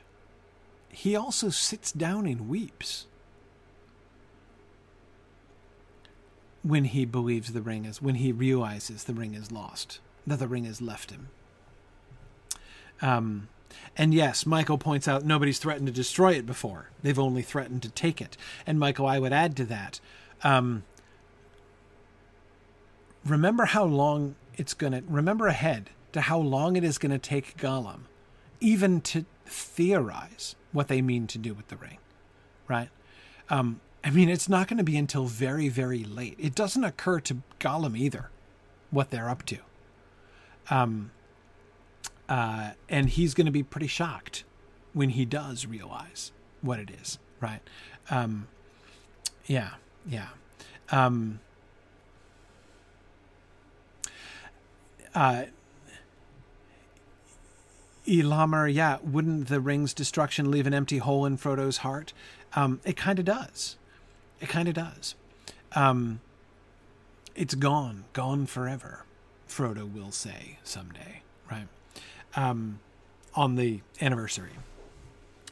he also sits down and weeps when he believes the ring is, when he realizes the ring is lost, that the ring has left him. Um, and yes, Michael points out nobody's threatened to destroy it before. They've only threatened to take it. And Michael, I would add to that. Um, remember how long it's going to, remember ahead to how long it is going to take Gollum even to theorize what they mean to do with the ring, right? Um, I mean, it's not going to be until very, very late. It doesn't occur to Gollum either what they're up to. Um, uh, and he's going to be pretty shocked when he does realize what it is, right? Um, yeah, yeah. Um, uh, yeah, wouldn't the ring's destruction leave an empty hole in Frodo's heart? Um, it kind of does. It kind of does. Um, it's gone, gone forever, Frodo will say someday, right? Um, on the anniversary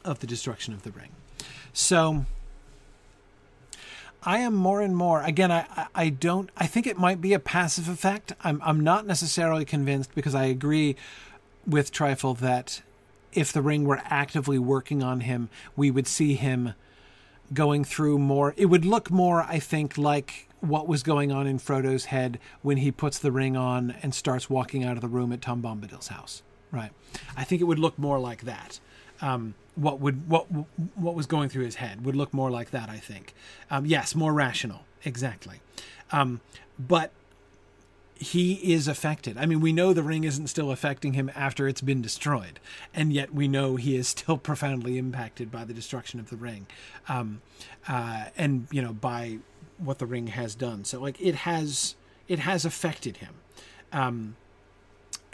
of the destruction of the ring. So I am more and more again I I don't I think it might be a passive effect. I'm I'm not necessarily convinced because I agree with Trifle that if the ring were actively working on him, we would see him going through more it would look more I think like what was going on in Frodo's head when he puts the ring on and starts walking out of the room at Tom Bombadil's house. Right. I think it would look more like that. Um, what would what what was going through his head would look more like that. I think. Um, yes, more rational. Exactly. Um, but he is affected. I mean, we know the ring isn't still affecting him after it's been destroyed, and yet we know he is still <laughs> profoundly impacted by the destruction of the ring, um, uh, and you know by what the ring has done. So, like, it has it has affected him, um,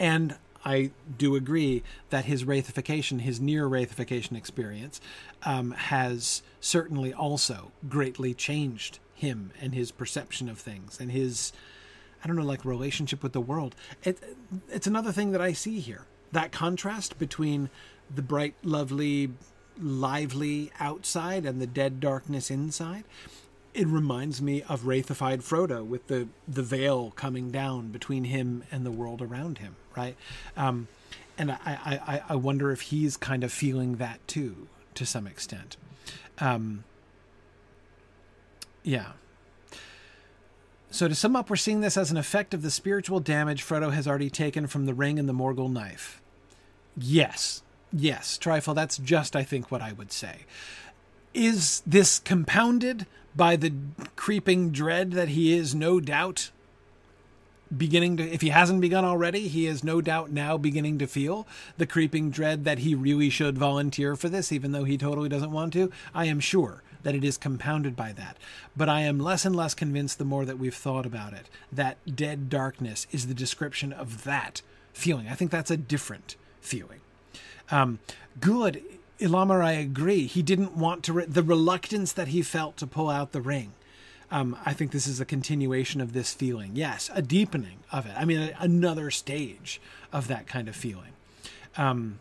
and I do agree that his wraithification, his near wraithification experience, um, has certainly also greatly changed him and his perception of things and his, I don't know, like relationship with the world. It, it's another thing that I see here that contrast between the bright, lovely, lively outside and the dead darkness inside it reminds me of wraithified Frodo with the the veil coming down between him and the world around him, right? Um, and I, I, I wonder if he's kind of feeling that too, to some extent. Um, yeah. So to sum up, we're seeing this as an effect of the spiritual damage Frodo has already taken from the ring and the Morgul knife. Yes, yes, Trifle. That's just, I think, what I would say. Is this compounded by the creeping dread that he is no doubt beginning to if he hasn't begun already he is no doubt now beginning to feel the creeping dread that he really should volunteer for this even though he totally doesn't want to i am sure that it is compounded by that but i am less and less convinced the more that we've thought about it that dead darkness is the description of that feeling i think that's a different feeling um, good Ilamar, I agree. He didn't want to, re- the reluctance that he felt to pull out the ring. Um, I think this is a continuation of this feeling. Yes, a deepening of it. I mean, a, another stage of that kind of feeling. Um,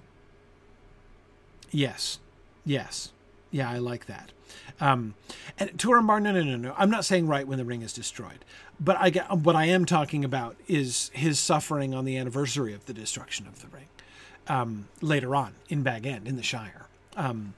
yes, yes, yeah, I like that. Um, and Turambar, no, no, no, no. I'm not saying right when the ring is destroyed, but I get what I am talking about is his suffering on the anniversary of the destruction of the ring um, later on in Bag End in the Shire. Um,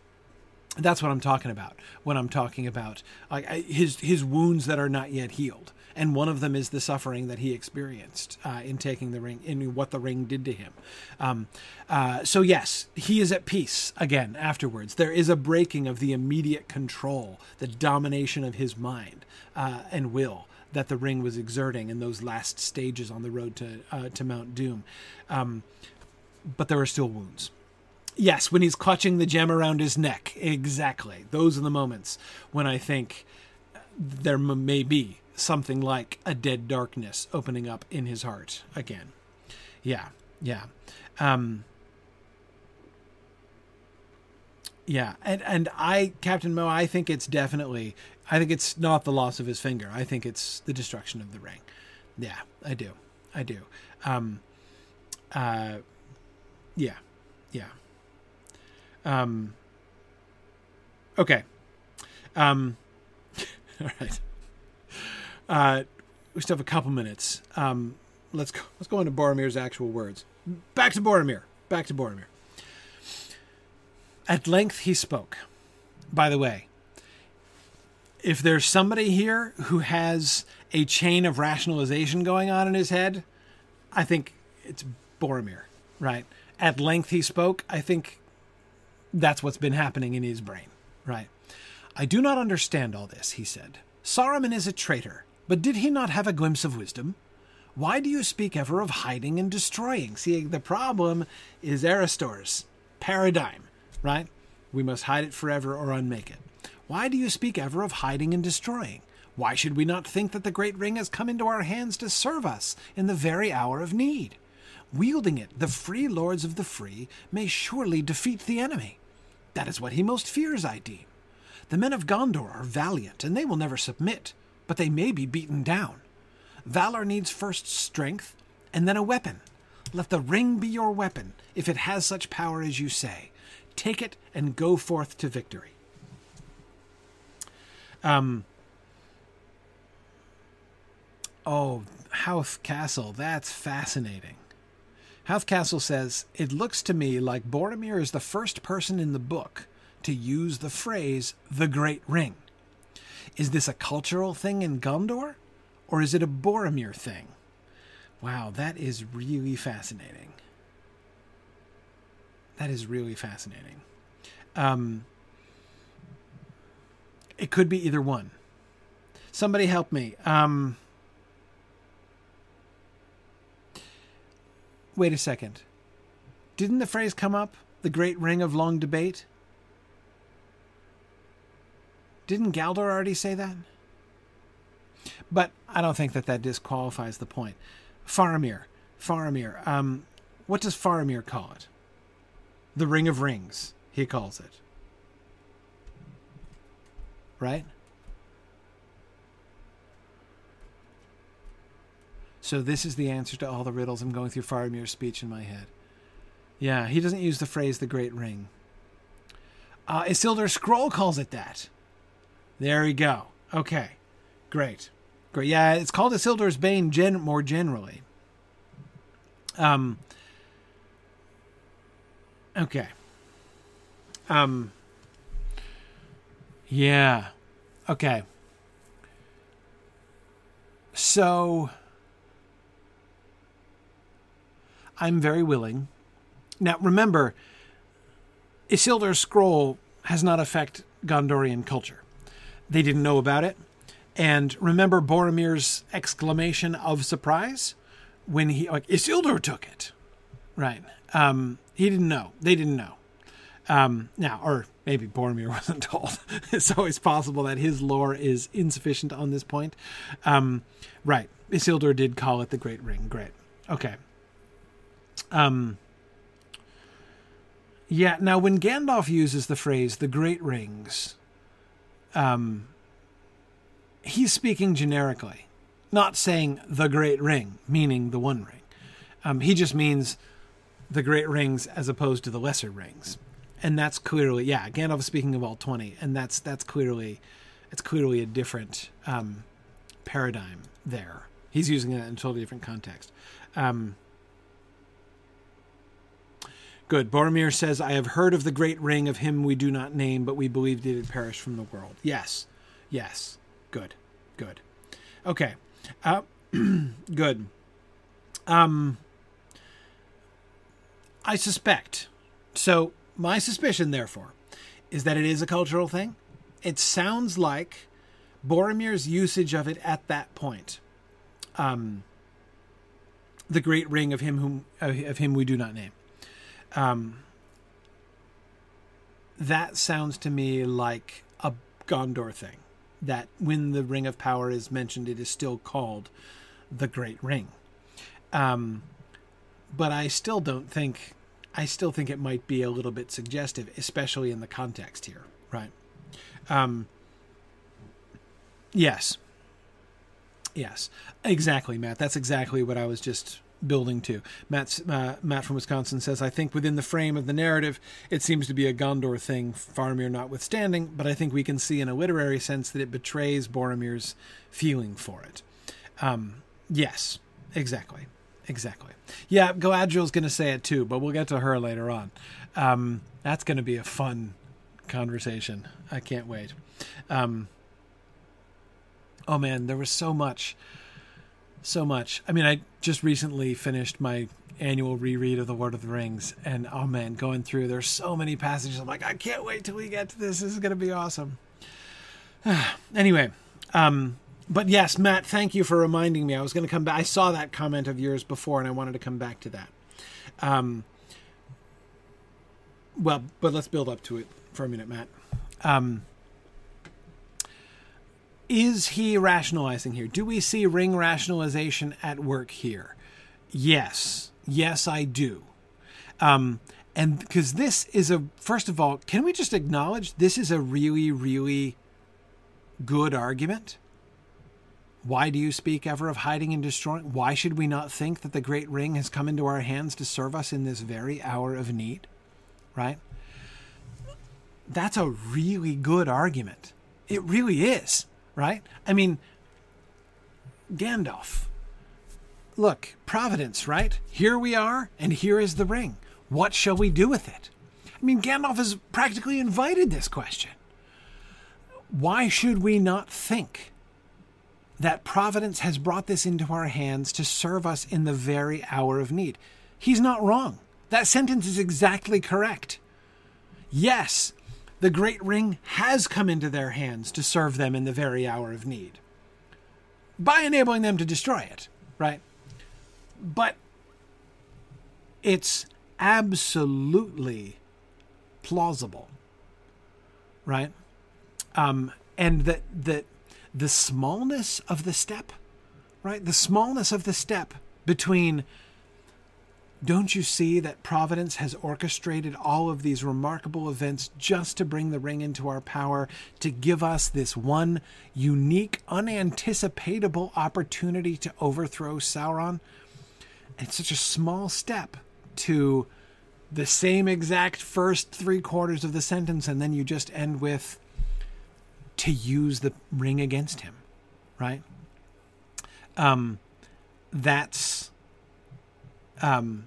that's what I'm talking about when I'm talking about like his his wounds that are not yet healed, and one of them is the suffering that he experienced uh, in taking the ring, in what the ring did to him. Um, uh, so yes, he is at peace again afterwards. There is a breaking of the immediate control, the domination of his mind uh, and will that the ring was exerting in those last stages on the road to uh, to Mount Doom. Um, but there are still wounds. Yes, when he's clutching the gem around his neck. Exactly. Those are the moments when I think there may be something like a dead darkness opening up in his heart again. Yeah, yeah. Um, yeah, and and I, Captain Mo, I think it's definitely. I think it's not the loss of his finger. I think it's the destruction of the ring. Yeah, I do. I do. Um, uh, yeah, yeah. Um. Okay. Um. <laughs> all right. Uh, we still have a couple minutes. Um. Let's go. Let's go into Boromir's actual words. Back to Boromir. Back to Boromir. At length he spoke. By the way, if there's somebody here who has a chain of rationalization going on in his head, I think it's Boromir, right? at length he spoke, I think that's what's been happening in his brain, right? I do not understand all this, he said. Saruman is a traitor, but did he not have a glimpse of wisdom? Why do you speak ever of hiding and destroying? See, the problem is Erestor's paradigm, right? We must hide it forever or unmake it. Why do you speak ever of hiding and destroying? Why should we not think that the great ring has come into our hands to serve us in the very hour of need? Wielding it, the free lords of the free may surely defeat the enemy. That is what he most fears, I deem. The men of Gondor are valiant, and they will never submit, but they may be beaten down. Valor needs first strength, and then a weapon. Let the ring be your weapon, if it has such power as you say. Take it and go forth to victory. Um. Oh, Howth Castle. That's fascinating. Howth Castle says, It looks to me like Boromir is the first person in the book to use the phrase the Great Ring. Is this a cultural thing in Gondor, or is it a Boromir thing? Wow, that is really fascinating. That is really fascinating. Um, it could be either one. Somebody help me. Um, wait a second. Didn't the phrase come up? The great ring of long debate? Didn't Galdor already say that? But I don't think that that disqualifies the point. Faramir. Faramir. Um, what does Faramir call it? The Ring of Rings, he calls it. Right? So this is the answer to all the riddles. I'm going through Faramir's speech in my head. Yeah, he doesn't use the phrase the Great Ring. Uh, Isildur Scroll calls it that. There we go. Okay. Great. Great. Yeah, it's called Isildur's Bane gen- more generally. Um. Okay. Um. Yeah. Okay. So I'm very willing. Now remember, Isildur's scroll has not affect Gondorian culture they didn't know about it. And remember Boromir's exclamation of surprise when he like Isildur took it, right? Um, he didn't know. They didn't know. Um, now, or maybe Boromir <laughs> wasn't told. it's always possible that his lore is insufficient on this point. Um, right. Isildur did call it the Great Ring. Great. Okay. Um, yeah. Now, when Gandalf uses the phrase "the Great Rings," um, he's speaking generically, not saying the great ring, meaning the one ring. Um, he just means the great rings as opposed to the lesser rings, and that's clearly yeah. Gandalf is speaking of all twenty, and that's that's clearly it's clearly a different um, paradigm there. He's using it in a totally different context. Um, Good. Boromir says, I have heard of the great ring of him we do not name, but we believed it had perished from the world. Yes. Yes. Good. Good. Okay. Uh, <clears throat> good. Um, I suspect. So, my suspicion, therefore, is that it is a cultural thing. It sounds like Boromir's usage of it at that point. Um, the great ring of him whom of him we do not name. Um, that sounds to me like a Gondor thing. That when the Ring of Power is mentioned, it is still called the Great Ring. Um, but I still don't think. I still think it might be a little bit suggestive, especially in the context here, right? Um, yes. Yes, exactly, Matt. That's exactly what I was just building to. Matt's, uh, Matt from Wisconsin says, I think within the frame of the narrative, it seems to be a Gondor thing, Faramir notwithstanding, but I think we can see in a literary sense that it betrays Boromir's feeling for it. Um, yes, exactly. Exactly. Yeah, Galadriel's going to say it too, but we'll get to her later on. Um, that's going to be a fun conversation. I can't wait. Um, oh man, there was so much so much. I mean, I just recently finished my annual reread of The Lord of the Rings, and oh man, going through, there's so many passages. I'm like, I can't wait till we get to this. This is going to be awesome. <sighs> anyway, um, but yes, Matt, thank you for reminding me. I was going to come back. I saw that comment of yours before, and I wanted to come back to that. Um, well, but let's build up to it for a minute, Matt. Um, is he rationalizing here? Do we see ring rationalization at work here? Yes. Yes, I do. Um, And because this is a, first of all, can we just acknowledge this is a really, really good argument? Why do you speak ever of hiding and destroying? Why should we not think that the great ring has come into our hands to serve us in this very hour of need? Right? That's a really good argument. It really is, right? I mean, Gandalf. Look, Providence, right? Here we are, and here is the ring. What shall we do with it? I mean, Gandalf has practically invited this question. Why should we not think that Providence has brought this into our hands to serve us in the very hour of need? He's not wrong. That sentence is exactly correct. Yes, the great ring has come into their hands to serve them in the very hour of need by enabling them to destroy it, right? But it's absolutely plausible, right? Um, and that that the smallness of the step, right? The smallness of the step between don't you see that Providence has orchestrated all of these remarkable events just to bring the ring into our power, to give us this one unique, unanticipatable opportunity to overthrow Sauron? It's such a small step to the same exact first three quarters of the sentence, and then you just end with to use the ring against him, right? Um, that's um,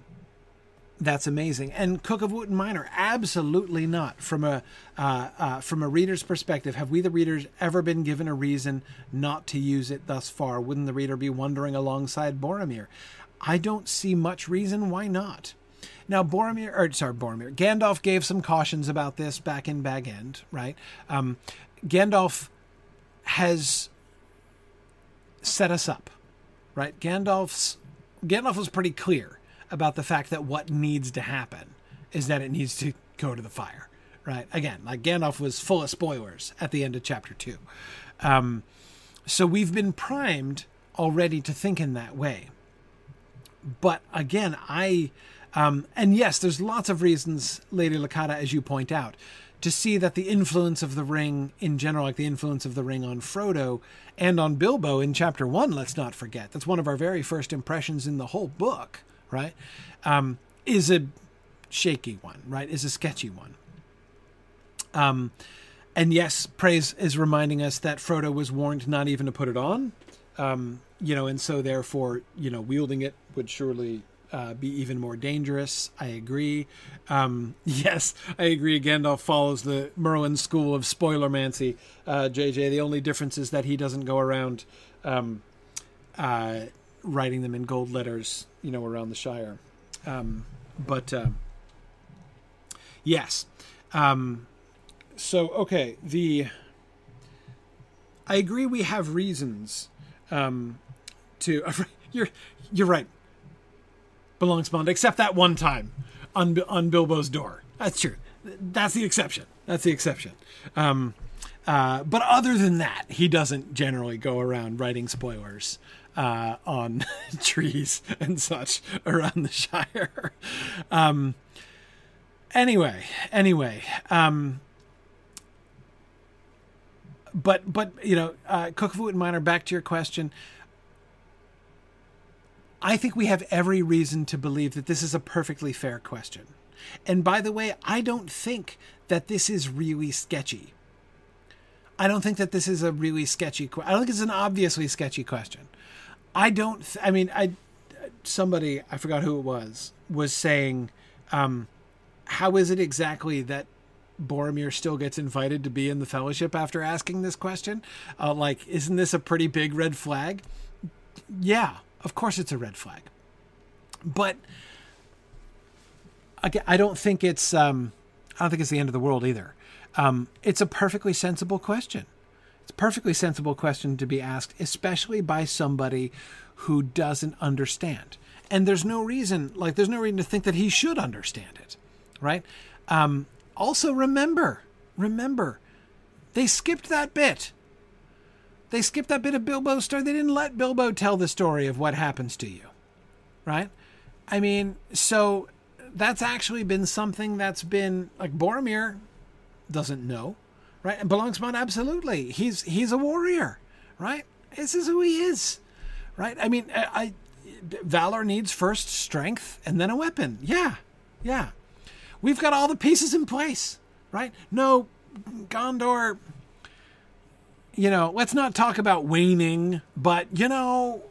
that's amazing. And Cook of Wootton Minor, absolutely not. From a uh, uh, from a reader's perspective, have we the readers ever been given a reason not to use it thus far? Wouldn't the reader be wondering alongside Boromir? I don't see much reason why not. Now, Boromir, or sorry, Boromir, Gandalf gave some cautions about this back in Bag End, right? Um, Gandalf has set us up, right? Gandalf's Gandalf was pretty clear about the fact that what needs to happen is that it needs to go to the fire, right? Again, like Gandalf was full of spoilers at the end of chapter two. Um, so we've been primed already to think in that way. But again, I, um, and yes, there's lots of reasons, Lady Lakata, as you point out, to see that the influence of the ring in general, like the influence of the ring on Frodo and on Bilbo in chapter one, let's not forget. That's one of our very first impressions in the whole book, right? Um, is a shaky one, right? Is a sketchy one. Um, and yes, praise is reminding us that Frodo was warned not even to put it on. Um, you know, and so therefore, you know, wielding it would surely uh, be even more dangerous. I agree. Um, <laughs> yes, I agree. Gandalf follows the Merlin school of spoilermancy. Uh, JJ, the only difference is that he doesn't go around um, uh, writing them in gold letters, you know, around the Shire. Um, but uh, yes. Um, so okay, the I agree. We have reasons um, to. <laughs> You're you're right belongs Bond, except that one time on on Bilbo's door. That's true. That's the exception. That's the exception. Um, uh, but other than that, he doesn't generally go around writing spoilers uh, on <laughs> trees and such around the Shire. Um, anyway, anyway. Um, but but you know, uh, of Wootton Minor. Back to your question. I think we have every reason to believe that this is a perfectly fair question. And by the way, I don't think that this is really sketchy. I don't think that this is a really sketchy. I don't think it's an obviously sketchy question. I don't. Th- I mean, I somebody I forgot who it was was saying, um, "How is it exactly that Boromir still gets invited to be in the Fellowship after asking this question? Uh, like, isn't this a pretty big red flag?" Yeah, of course it's a red flag. But again, I don't think it's um, I don't think it's the end of the world either. Um, it's a perfectly sensible question. It's a perfectly sensible question to be asked, especially by somebody who doesn't understand. And there's no reason, like, there's no reason to think that he should understand it, right? Um, also, remember, remember, they skipped that bit they skipped that bit of Bilbo's story. They didn't let Bilbo tell the story of what happens to you, right? I mean, so that's actually been something that's been like Boromir doesn't know, right? And Belongsmont absolutely. He's he's a warrior, right? This is who he is, right? I mean, I, I Valor needs first strength and then a weapon. Yeah, yeah. We've got all the pieces in place, right? No, Gondor. You know, let's not talk about waning, but you know,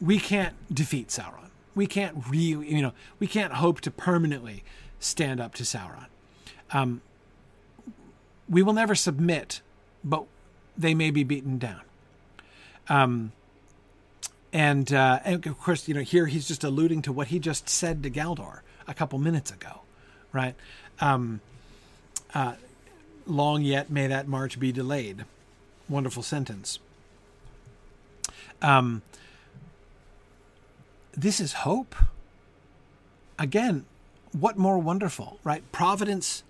we can't defeat Sauron. We can't really, you know, we can't hope to permanently stand up to Sauron. Um, we will never submit, but they may be beaten down. Um, and, uh, and of course, you know, here he's just alluding to what he just said to Galdor a couple minutes ago, right? Um, uh, long yet may that march be delayed. Wonderful sentence. Um, this is hope. Again, what more wonderful, right? Providence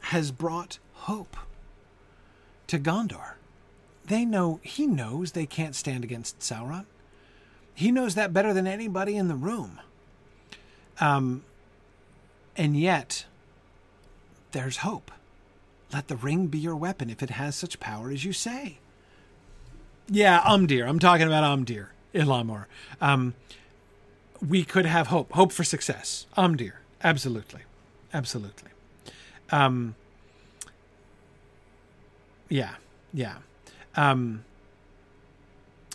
has brought hope to Gondor. They know, he knows they can't stand against Sauron. He knows that better than anybody in the room. Um, and yet, there's hope. Let the ring be your weapon if it has such power as you say. Yeah, Umdir. I'm talking about Umdir, Ilamor. Um, we could have hope, hope for success. Umdir, absolutely, absolutely. Um, yeah, yeah. Um,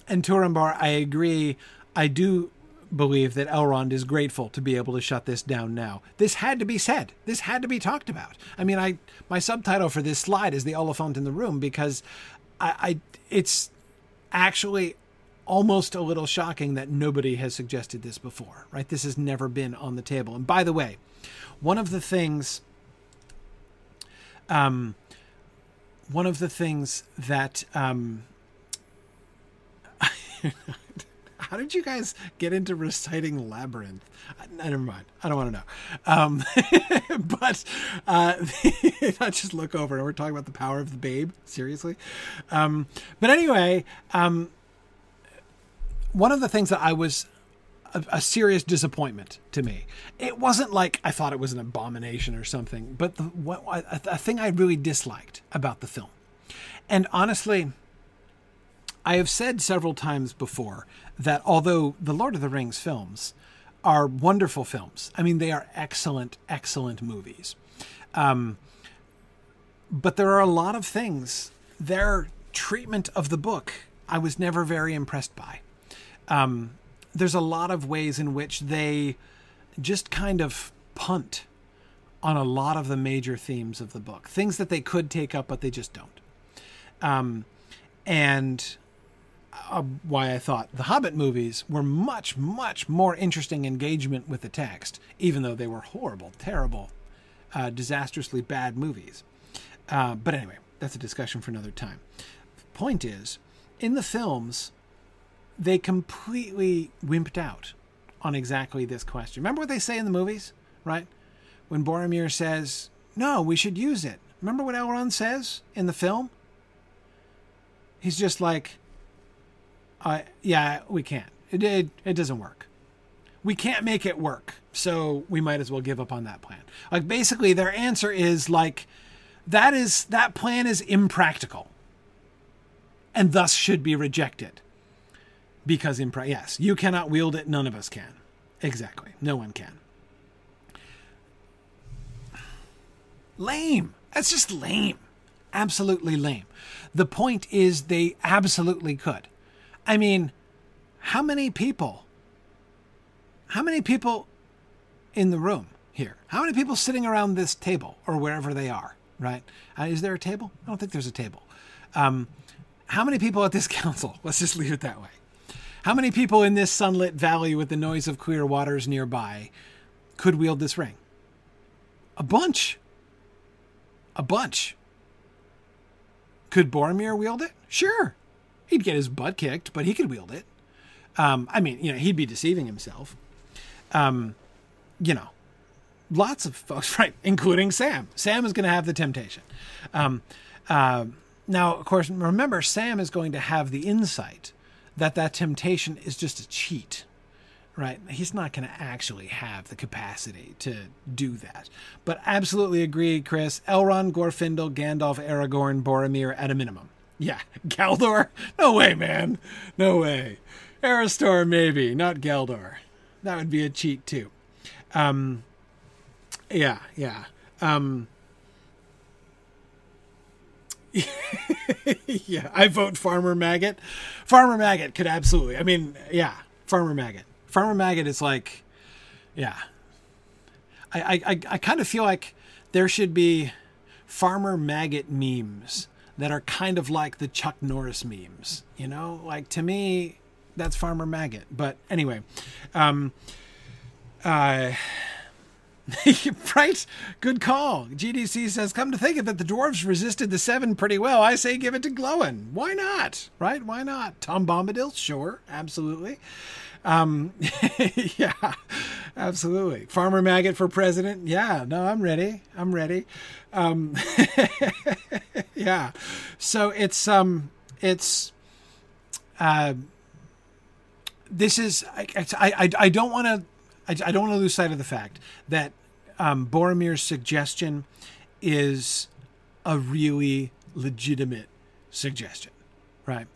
and Turambar, I agree. I do believe that Elrond is grateful to be able to shut this down now. This had to be said. This had to be talked about. I mean, I my subtitle for this slide is the elephant in the room because I, I it's actually almost a little shocking that nobody has suggested this before, right? This has never been on the table. And by the way, one of the things, um, one of the things that, um, <laughs> how did you guys get into reciting labyrinth? I, never mind. I don't want to know. Um, <laughs> but uh, <laughs> I just look over and we're talking about the power of the babe. Seriously. Um, but anyway, um, one of the things that I was a, a, serious disappointment to me. It wasn't like I thought it was an abomination or something, but the, what, a, a thing I really disliked about the film. And honestly, I have said several times before that although the Lord of the Rings films are wonderful films, I mean, they are excellent, excellent movies. Um, but there are a lot of things, their treatment of the book, I was never very impressed by. Um, there's a lot of ways in which they just kind of punt on a lot of the major themes of the book, things that they could take up, but they just don't. Um, and uh, why I thought the Hobbit movies were much, much more interesting engagement with the text, even though they were horrible, terrible, uh, disastrously bad movies. Uh, but anyway, that's a discussion for another time. Point is, in the films, they completely wimped out on exactly this question. Remember what they say in the movies, right? When Boromir says, "No, we should use it." Remember what Elrond says in the film? He's just like, "I yeah, we can't. It, it it doesn't work. We can't make it work. So we might as well give up on that plan." Like basically their answer is like that is that plan is impractical and thus should be rejected because in yes, you cannot wield it. None of us can. Exactly. No one can. Lame. That's just lame. Absolutely lame. The point is, they absolutely could. I mean, how many people? How many people in the room here? How many people sitting around this table or wherever they are? Right? Uh, is there a table? I don't think there's a table. Um, how many people at this <laughs> council? Let's just leave it that way. How many people in this sunlit valley with the noise of clear waters nearby could wield this ring? A bunch. A bunch. Could Boromir wield it? Sure. He'd get his butt kicked, but he could wield it. Um, I mean, you know, he'd be deceiving himself. Um, you know, lots of folks, <laughs> right, including Sam. Sam is going to have the temptation. Um, uh, now, of course, remember, Sam is going to have the insight that that temptation is just a cheat, right? He's not going to actually have the capacity to do that. But absolutely agree, Chris. Elrond, Glorfindel, Gandalf, Aragorn, Boromir at a minimum. Yeah, <laughs> Galdor? No way, man. No way. Erestor, maybe, not Galdor. That would be a cheat too. Um, yeah, yeah. Um, <laughs> yeah, I vote Farmer Maggot. Farmer Maggot could absolutely. I mean, yeah, Farmer Maggot. Farmer Maggot is like, yeah. I I I kind of feel like there should be Farmer Maggot memes that are kind of like the Chuck Norris memes. You know, like to me, that's Farmer Maggot. But anyway, um, uh, <laughs> right? Good call. GDC says, come to think of it, the dwarves resisted the seven pretty well. I say give it to Gloin. Why not? Right? Why not? Tom Bombadil? Sure. Absolutely. Um, <laughs> yeah, absolutely. Farmer Maggot for president? Yeah, no, I'm ready. I'm ready. Um, <laughs> yeah. So it's, um, it's, uh, this is, I, I, I don't want to, I, I don't want to lose sight of the fact that um, Boromir's suggestion is a really legitimate suggestion, right?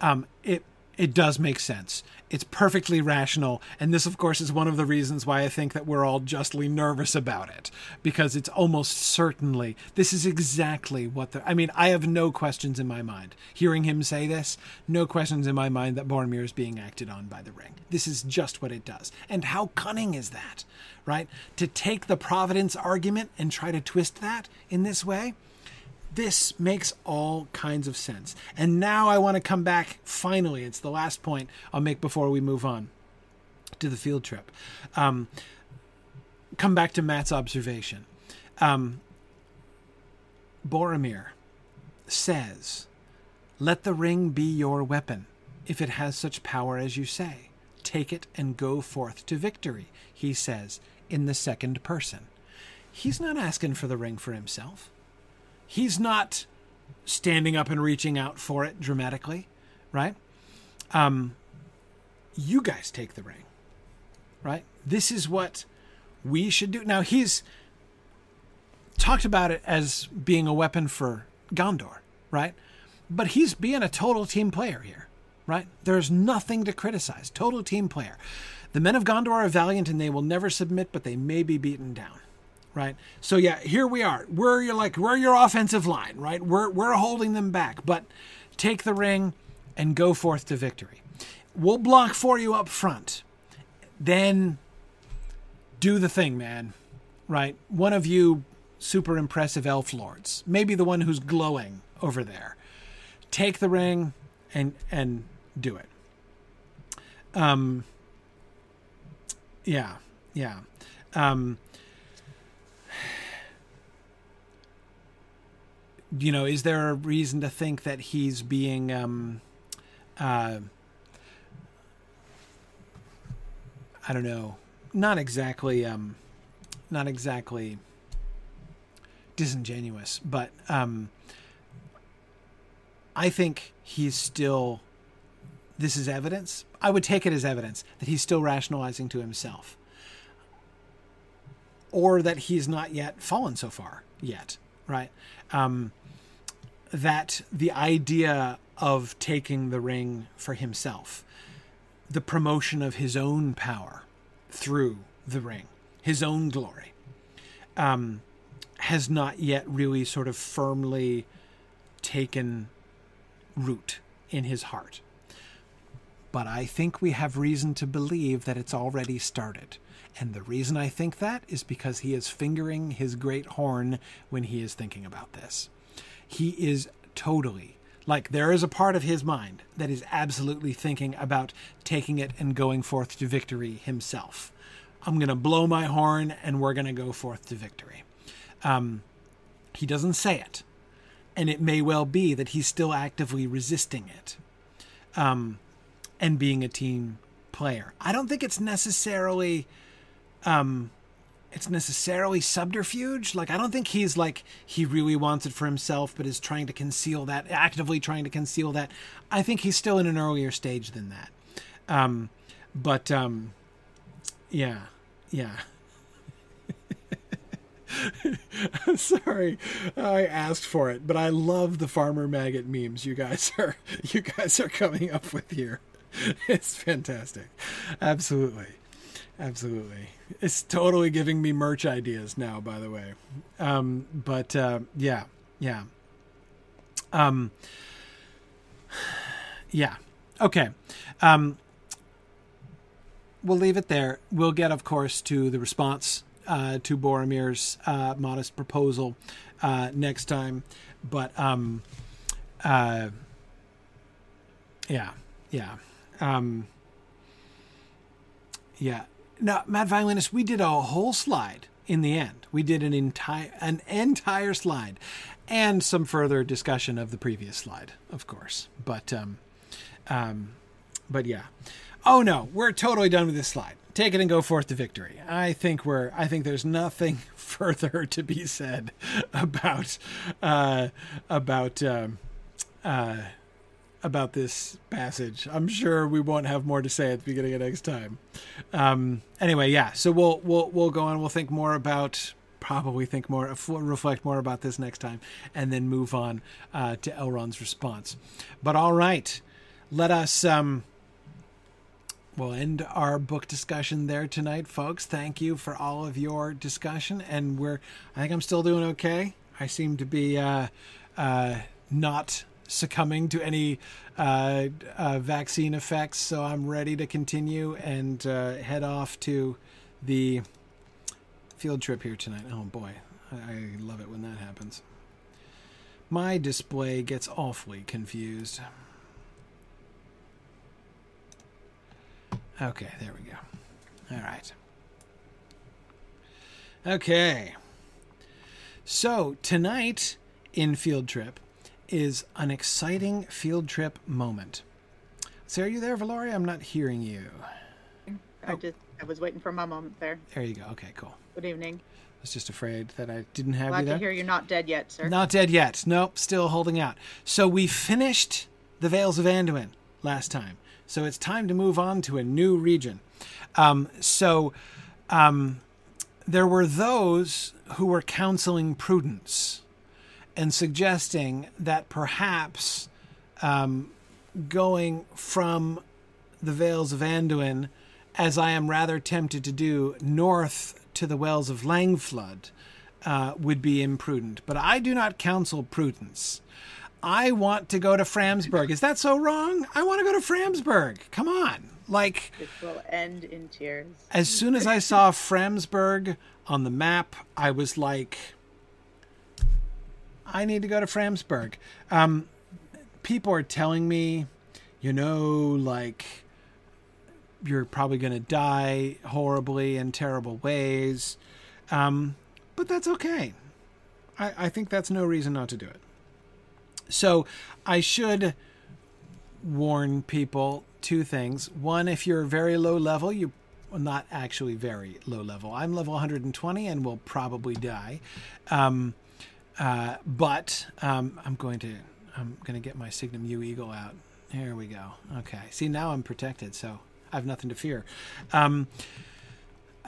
Um, it it does make sense. It's perfectly rational. And this, of course, is one of the reasons why I think that we're all justly nervous about it, because it's almost certainly, this is exactly what the. I mean, I have no questions in my mind. Hearing him say this, no questions in my mind that Boromir is being acted on by the ring. This is just what it does. And how cunning is that, right? To take the Providence argument and try to twist that in this way this makes all kinds of sense. And now I want to come back, finally, it's the last point I'll make before we move on to the field trip. Um, come back to Matt's observation. Um, Boromir says, Let the ring be your weapon, if it has such power as you say. Take it and go forth to victory, he says, in the second person. He's not asking for the ring for himself he's not standing up and reaching out for it dramatically, right? Um, you guys take the ring, right? This is what we should do. Now, he's talked about it as being a weapon for Gondor, right? But he's being a total team player here, right? There's nothing to criticize. Total team player. The men of Gondor are valiant and they will never submit, but they may be beaten down right? So yeah, here we are. We're your like we're your offensive line, right? We're we're holding them back, but take the ring and go forth to victory. We'll block for you up front. Then do the thing, man. Right? One of you super impressive elf lords, maybe the one who's glowing over there. Take the ring and and do it. Um yeah, yeah. Um you know, is there a reason to think that he's being um, uh, I don't know, not exactly um, not exactly disingenuous, but um, I think he's still this is evidence. I would take it as evidence that he's still rationalizing to himself. Or that he's not yet fallen so far yet, right? Um, that the idea of taking the ring for himself, the promotion of his own power through the ring, his own glory, um, has not yet really sort of firmly taken root in his heart. But I think we have reason to believe that it's already started. And the reason I think that is because he is fingering his great horn when he is thinking about this he is totally like there is a part of his mind that is absolutely thinking about taking it and going forth to victory himself. I'm going to blow my horn and we're going to go forth to victory. Um, he doesn't say it. And it may well be that he's still actively resisting it um, and being a team player. I don't think it's necessarily um, it's necessarily subterfuge. Like I don't think he's like he really wants it for himself, but is trying to conceal that, actively trying to conceal that. I think he's still in an earlier stage than that. Um, but um, Yeah. Yeah. <laughs> I'm Sorry, I asked for it, but I love the farmer maggot memes you guys are <laughs> you guys are coming up with here. <laughs> It's fantastic. Absolutely. Absolutely. It's totally giving me merch ideas now, by the way. Um, but uh, yeah, yeah. Um, yeah. Okay. Um, we'll leave it there. We'll get, of course, to the response uh, to Boromir's uh, modest proposal uh, next time. But um, uh, yeah, yeah, um, yeah. Now, Mad Violinist, we did a whole slide in the end. We did an entire an entire slide, and some further discussion of the previous slide, of course. But um, um, but yeah. Oh no, we're totally done with this slide take it and go forth to victory. I think we're. I think there's nothing <laughs> further to be said <laughs> about uh, about um, uh, about this passage. I'm sure we won't have more to say at the beginning of next time. Um, anyway, yeah. So we'll we'll we'll go on. We'll think more about probably think more reflect more about this next time and then move on uh, to elrond's response but all right let us um, we'll end our book discussion there tonight, folks. Thank you for all of your discussion, and we're. I think I'm still doing okay. I seem to be uh, uh, not succumbing to any uh, uh vaccine effects, so I'm ready to continue and uh, head off to the field trip here tonight. Oh boy, I love it when that happens. My display gets awfully confused. Okay, there we go. All right. Okay. So, tonight in Field Trip is an exciting field trip moment. So, are you there, Valoria? I'm not hearing you. I oh. just I was waiting for my moment there. There you go. Okay, cool. Good evening. I was just afraid that I didn't have Glad you there. to hear you're not dead yet, sir. Not dead yet. Nope, still holding out. So we finished the Vales of Anduin last time. So it's time to move on to a new region. Um, so um, there were those who were counseling prudence and suggesting that perhaps um, going from the Vales of Anduin, as I am rather tempted to do, north to the Wells of Langflood, uh, would be imprudent. But I do not counsel prudence. I want to go to Framsburg. Is that so wrong? I want to go to Framsburg. Come on. Like it will end in tears. As soon as I saw Framsburg on the map, I was like, I need to go to Framsburg. Um, people are telling me, you know, like you're probably going to die horribly in terrible ways, um, but that's okay. I, I think that's no reason not to do it. So I should warn people two things. One, if you're very low level, you well, not actually very low level. I'm level 120 and will probably die. Um, uh, but um, I'm going to I'm going to get my Signum U Eagle out. Here we go. Okay. See now I'm protected, so I have nothing to fear. Um,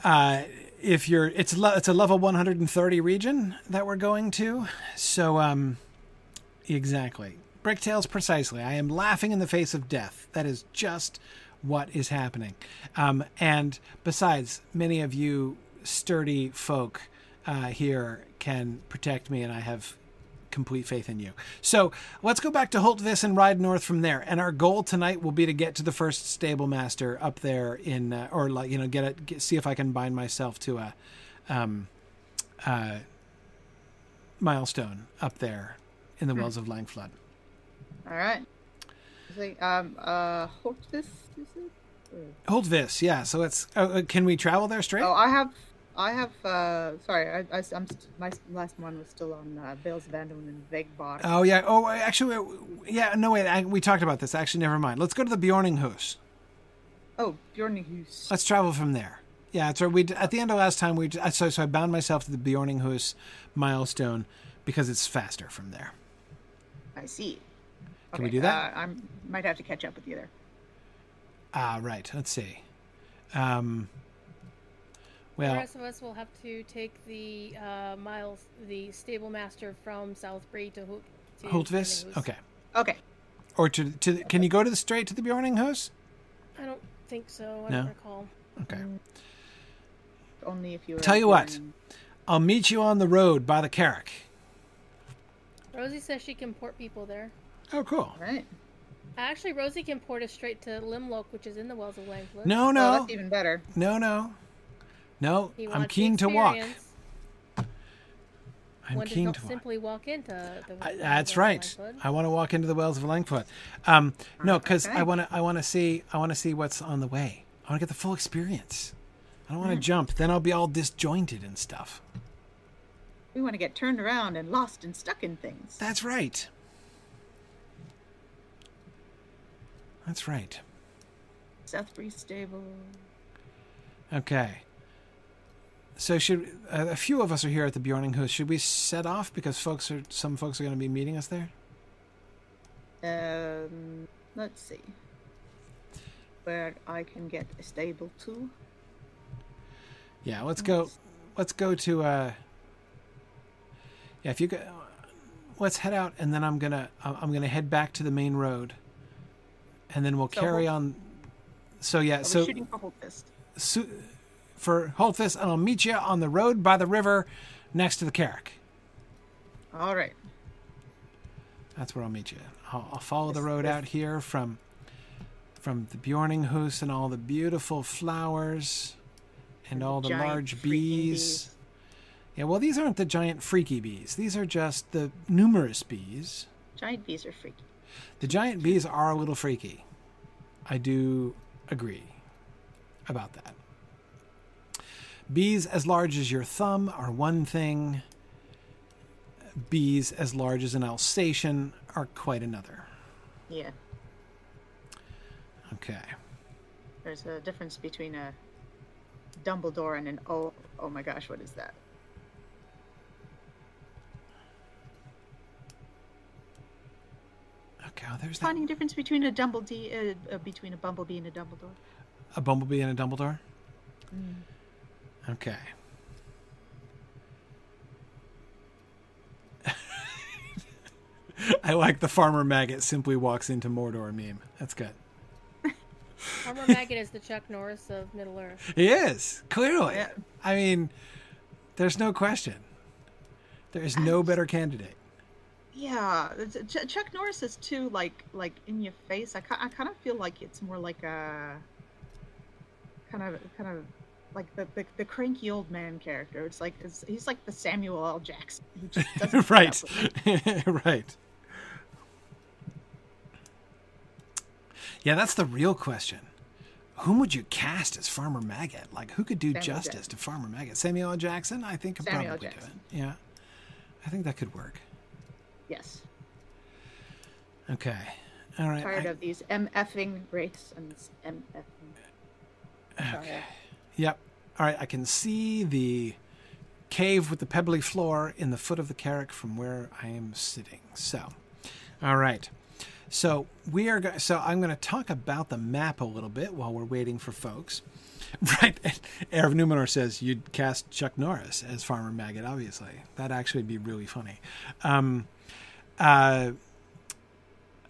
uh, if you're it's it's a level 130 region that we're going to, so um, exactly. Bricktails, precisely. I am laughing in the face of death. That is just what is happening. Um, and besides, many of you sturdy folk uh, here can protect me, and I have complete faith in you. So let's go back to Holtvis and ride north from there. And our goal tonight will be to get to the first stable master up there in, uh, or like you know, get it, get, see if I can bind myself to a um, uh, milestone up there in the hmm. wells of Langflood. All right. Um, uh, Holtvis, is it? Holtvis, yeah. So it's. Uh, uh, can we travel there straight? Oh, I have, I have. uh Sorry, I, I am my last one was still on uh, Vales of Anduin and Vegbot. Oh yeah. Oh, actually, yeah. No wait. I, we talked about this. Actually, never mind. Let's go to the Bjorninghus. Oh, Bjorninghus. Let's travel from there. Yeah, it's right. We at the end of last time we so so I bound myself to the Bjorninghus milestone because it's faster from there. I see. Can okay, we do that? Uh, I might have to catch up with you there. Ah, right. Let's see. Um, The rest of us will have to take the uh, miles, the stable master from Southbury to Holt. to Holtvis. Okay. Okay. Or to to the- can you go to the straight to the Bjorninghus? I don't think so. I No? don't recall. Okay. Only if you. Tell you what. I'll meet you on the road by the Carrock. Rosie says she can port people there. Oh, cool. Right. Actually, Rosie can port us straight to Limlock, which is in the Wells of Langflood. No, Oh, no, that's even better. no, no, no. He I'm keen to walk. I'm One keen to walk. simply walk into the. I, Wells that's of right. Langflood. I want to walk into the Wells of Langflood. Um, no, because Okay. I want to. I want to see. I want to see what's on the way. I want to get the full experience. I don't want to jump. Then I'll be all disjointed and stuff. We want to get turned around and lost and stuck in things. That's right. That's right. Southbury Stable. Okay. So should uh, a few of us are here at the Bjorninghus? Should we set off because folks are some folks are going to be meeting us there? Um, let's see. Where I can get a stable too. Yeah, let's go. Let's go to. Uh, yeah, if you go, let's head out, and then I'm gonna I'm gonna head back to the main road, and then we'll So carry on. So yeah, so shooting for su- for Holtvis, and I'll meet you on the road by the river, next to the Carrock. All right. That's where I'll meet you. I'll, I'll follow the road this- out here from from the Bjorninghus and all the beautiful flowers and And all the giant large bees. bees. Yeah, well, these aren't the giant freaky bees. These are just the numerous bees. Giant bees are freaky. The giant bees are a little freaky. I do agree about that. Bees as large as your thumb are one thing. Bees as large as an Alsatian are quite another. Yeah. Okay. There's a difference between a Dumbledore and an oh oh my gosh, what is that? Okay, oh, there's that. Finding difference between a Dumbledore uh, uh, between a Bumblebee and a Dumbledore. A bumblebee and a Dumbledore? Okay. <laughs> I like the farmer maggot simply walks into Mordor meme. That's good. <laughs> Farmer Maggot is the Chuck Norris of Middle Earth. He is, clearly. Yeah. I mean, there's no question. There is no better candidate. Yeah, Ch- Chuck Norris is too like like in your face. I, ki- I kind of feel like it's more like a kind of kind of like the, the the cranky old man character. It's like it's, he's like the Samuel L. Jackson. <laughs> right. up with it. right. Yeah, that's the real question. Whom would you cast as Farmer Maggot? Like, who could do Samuel justice Jackson. to Farmer Maggot? Samuel L. Jackson? I think could Samuel probably Jackson. do it. Yeah. I think that could work. Yes, Okay. All right. tired I- of these mfing race and mfing. Sorry. Yep. All right. I can see the cave with the pebbly floor in the foot of the carrock from where I am sitting. So, all right. So we are. Go- so I'm going to talk about the map a little bit while we're waiting for folks. <laughs> Right. Erev Numenor says you'd cast Chuck Norris as Farmer Maggot. Obviously, that actually would be really funny. Um, uh,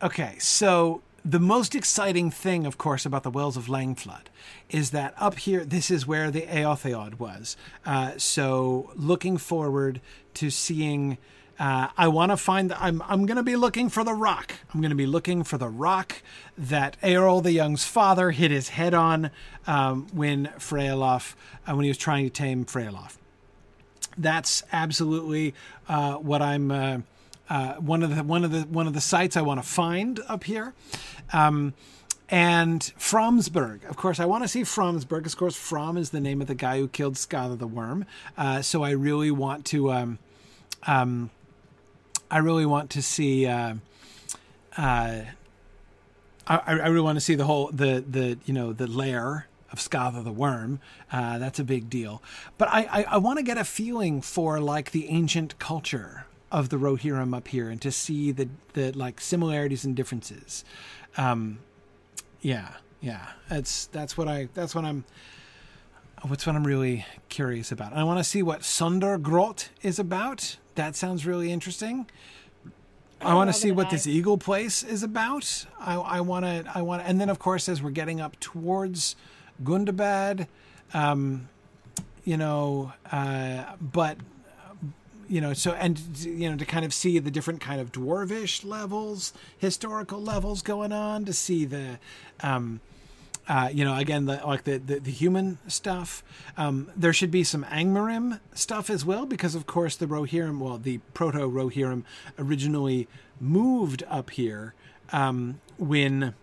Okay, so the most exciting thing, of course, about the Wells of Langflood is that up here, this is where the Eotheod was. Uh, so looking forward to seeing. Uh, I want to find. The, I'm. I'm going to be looking for the rock. I'm going to be looking for the rock that Eorl the Young's father hit his head on um, when Felarof, uh, when he was trying to tame Felarof that's absolutely uh, what I'm uh, one of the one of the one of the sites I want to find up here. Um, and Framsburg, of course, I want to see Framsburg. Of course, Fram is the name of the guy who killed Scatha the Worm. Uh, so I really want to, um, um, I really want to see. Uh, uh, I, I really want to see the whole the the you know the lair of Scatha the worm. Uh, that's a big deal. But I I, I want to get a feeling for like the ancient culture of the Rohirrim up here and to see the the like similarities and differences. Um, yeah, yeah. That's that's what I that's what I'm what's what I'm really curious about. I want to see what Sundergrot is about. That sounds really interesting. I want to see what I- this eagle place is about. I, I want to. I want. And then, of course, as we're getting up towards Gundabad, um, you know, uh, but you know, so and you know to kind of see the different kind of dwarvish levels, historical levels going on, to see the. Um, uh, you know, again, the, like the, the, the human stuff. Um, there should be some Angmarim stuff as well, because of course the Rohirrim, well, the proto Rohirrim originally moved up here um, when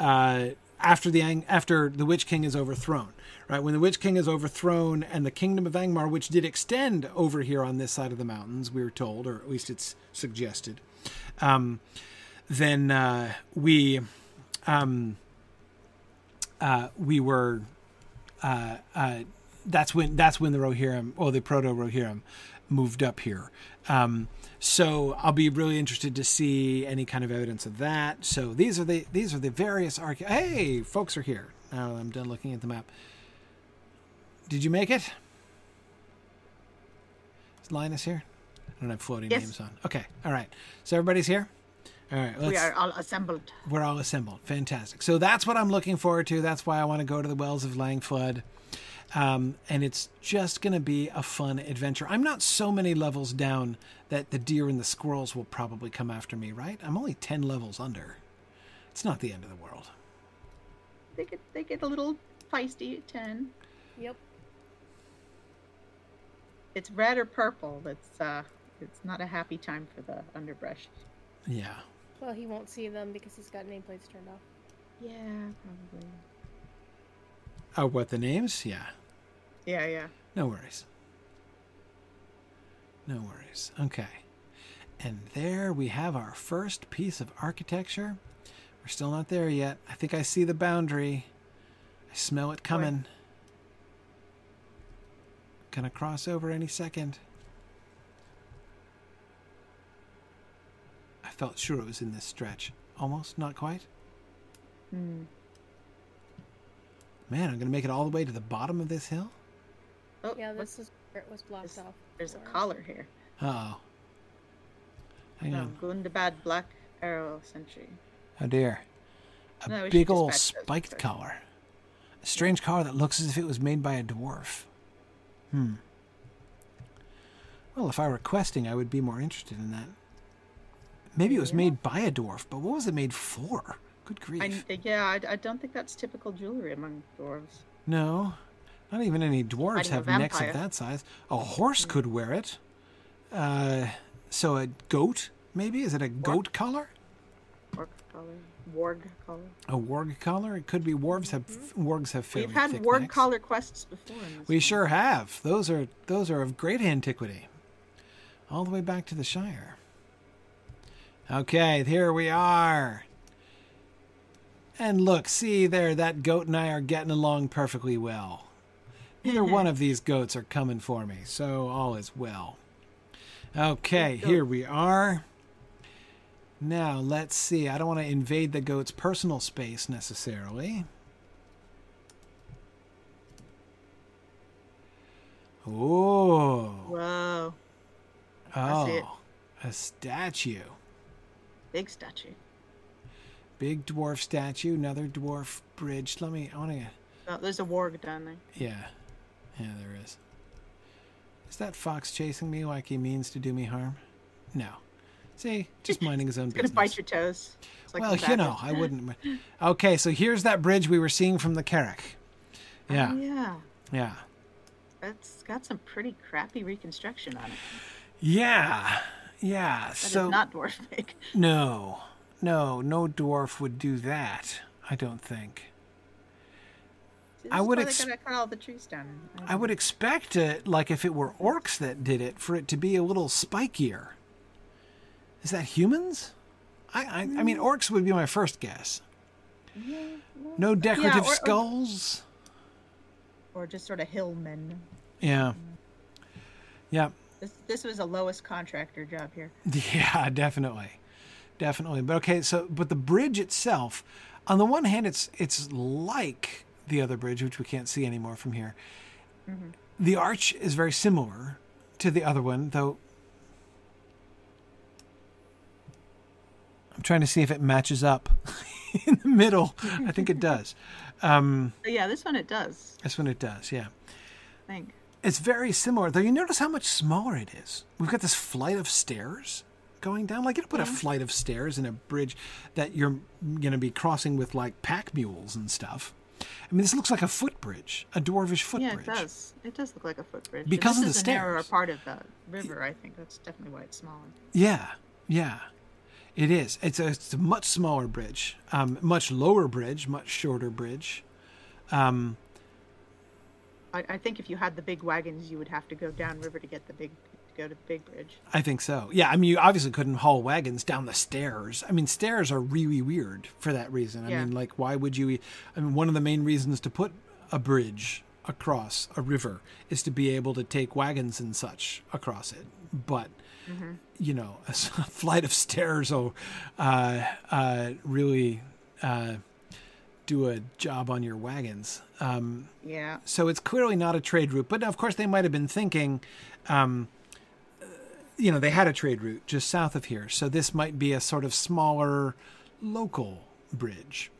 uh, after the after the Witch King is overthrown. Right when the Witch King is overthrown, and the kingdom of Angmar, which did extend over here on this side of the mountains, we are told, or at least it's suggested. Um, then uh, we. Um, uh, we were uh, uh, that's when that's when the Rohirrim or the proto Rohirrim moved up here. Um, so I'll be really interested to see any kind of evidence of that. So these are the these are the various arch. Hey, folks are here. Now I'm done looking at the map. Did you make it? Is Linus here? I don't have floating Yes. names on. Okay, all right. So everybody's here. All right, let's, We are all assembled. we're all assembled. Fantastic. So that's what I'm looking forward to. That's why I want to go to the Wells of Langflood. Um, and it's just going to be a fun adventure. I'm not so many levels down that the deer and the squirrels will probably come after me, right? I'm only 10 levels under. It's not the end of the world. They get they get a little feisty at ten. Yep. It's red or purple. That's uh, it's not a happy time for the underbrush. Yeah. Well, he won't see them because he's got nameplates turned off. Yeah, probably. Oh, what the names? Yeah. Yeah, yeah. No worries. No worries. Okay. And there we have our first piece of architecture. We're still not there yet. I think I see the boundary. I smell it coming. Gonna cross over any second. I felt sure it was in this stretch. Almost, not quite. Hmm. Man, I'm gonna make it all the way to the bottom of this hill. Oh, Yeah, this is where it was blocked This- off. there's a before. collar here. Oh. Hang No, on. Gundabad Black Arrow Sentry. Oh dear. A No, big old spiked first. collar. A strange collar that looks as if it was made by a dwarf. Hmm. Well, if I were questing, I would be more interested in that. Maybe it was Yeah. made by a dwarf, but what was it made for? Good grief. I, yeah, I, I don't think that's typical jewelry among dwarves. No. Not even any dwarves have necks of that size. A horse could wear it. Uh, so a goat, maybe? Is it a goat collar? Orc collar, warg collar. A warg collar? It could be. Wargs have mm-hmm. wargs have fairly We've had thick warg necks. collar quests before. We one. sure have. Those are those are of great antiquity. All the way back to the Shire. Okay, here we are. And look, see there, that goat and I are getting along perfectly well. Neither <laughs> one of these goats are coming for me, so all is well. Okay, here we are. Now, let's see. I don't want to invade the goat's personal space necessarily. Oh. Whoa, I see oh, it. Oh, a statue. big statue. Big dwarf statue, another dwarf bridge. Let me, I want to, Oh, there's a warg down there. yeah. Yeah, there is. Is that fox chasing me like he means to do me harm? No. See, just minding his own <laughs> business. gonna bite your toes. It's like well, you know. I wouldn't. Okay, so here's that bridge we were seeing from the Carrock. Yeah, Oh, yeah. yeah. It's got some pretty crappy reconstruction on it. Yeah, yeah. That is so, not dwarf make. <laughs> no, no, no dwarf would do that, I don't think. See, I would ex- cut all the trees down. I would expect it, like if it were orcs that did it, for it to be a little spikier. Is that humans? I, I, I mean, mm. orcs would be my first guess. No decorative or- or- skulls. or just sort of hillmen. Yeah. Mm. Yeah. This this was a lowest contractor job here. <laughs> Yeah, definitely. Definitely. But okay, so but the bridge itself, on the one hand it's it's like the other bridge, which we can't see anymore from here. Mm-hmm. The arch is very similar to the other one, though. I'm trying to see if it matches up <laughs> in the middle. I think it does. Um, yeah, this one it does. this one it does, yeah. I think. It's very similar, though. You notice how much smaller it is. We've got this flight of stairs going down. Like you put a flight of stairs in a bridge that you're going to be crossing with like pack mules and stuff. I mean, this looks like a footbridge, a dwarvish footbridge. Yeah, it does. It does look like a footbridge. Because this of the is a narrower part of the river. I think that's definitely why it's smaller. Yeah, yeah, it is. It's a, it's a much smaller bridge, um, much lower bridge, much shorter bridge. Um, I, I think if you had the big wagons, you would have to go downriver to get the big to go to the big bridge. I think so. Yeah, I mean, you obviously couldn't haul wagons down the stairs. I mean, stairs are really weird for that reason. I Yeah. mean, like, why would you? I mean, one of the main reasons to put a bridge across a river is to be able to take wagons and such across it. But you know, <laughs> a flight of stairs will uh, uh, really uh, do a job on your wagons. Um, Yeah. so it's clearly not a trade route. But of course, they might have been thinking, um, uh, you know, they had a trade route just south of here. So this might be a sort of smaller local bridge.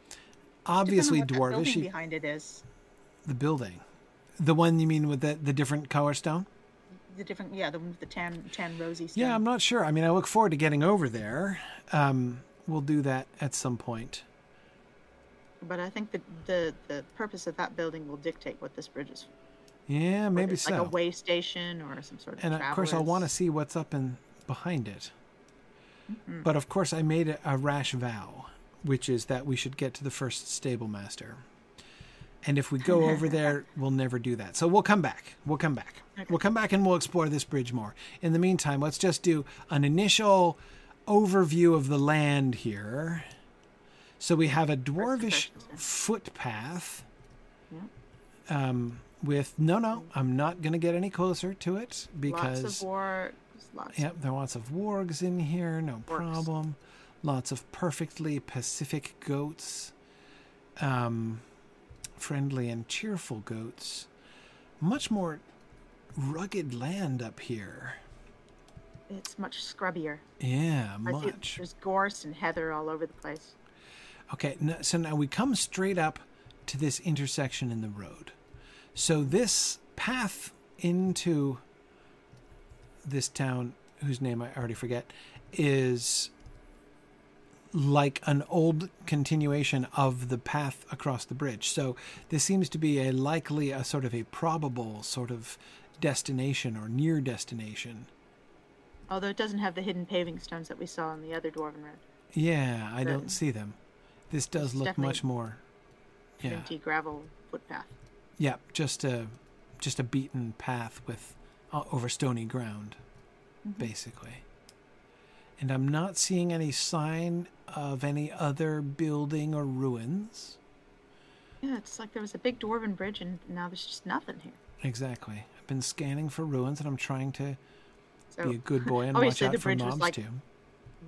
Obviously, Depending on that building behind it is The building, the one you mean with the the different color stone? The different. Yeah, the one with the tan tan rosy. Stone. Yeah, I'm not sure. I mean, I look forward to getting over there. Um, we'll do that at some point. But I think the the the purpose of that building will dictate what this bridge is. Yeah, maybe it's so. like a way station or some sort of. and of course I'll want to see what's up and behind it. Mm-hmm. But of course I made a rash vow, which is that we should get to the first stable master. And if we go over <laughs> there, we'll never do that. So we'll come back. We'll come back. We'll come back and we'll explore this bridge more. In the meantime, let's just do an initial overview of the land here. So we have a dwarvish footpath Yeah. um, with no, no, I'm not going to get any closer to it because lots of wargs, lots. Yep, there are lots of wargs in here, no Wargs. problem. Lots of perfectly Pacific goats, um, friendly and cheerful goats. Much more rugged land up here. It's much scrubbier. Yeah, I much. there's gorse and heather all over the place. Okay, so now we come straight up to this intersection in the road. So this path into this town, whose name I already forget, is like an old continuation of the path across the bridge. So this seems to be a likely, a sort of a probable sort of destination or near destination. Although it doesn't have the hidden paving stones that we saw in the other dwarven road. Yeah, I The- don't see them. This does look much more. Yeah. Empty gravel footpath. Yeah, just a just a beaten path with uh, over stony ground, basically. And I'm not seeing any sign of any other building or ruins. Yeah, it's like there was a big dwarven bridge and now there's just nothing here. Exactly. I've been scanning for ruins, and I'm trying to So be a good boy and <laughs> watch out the for mobs like too.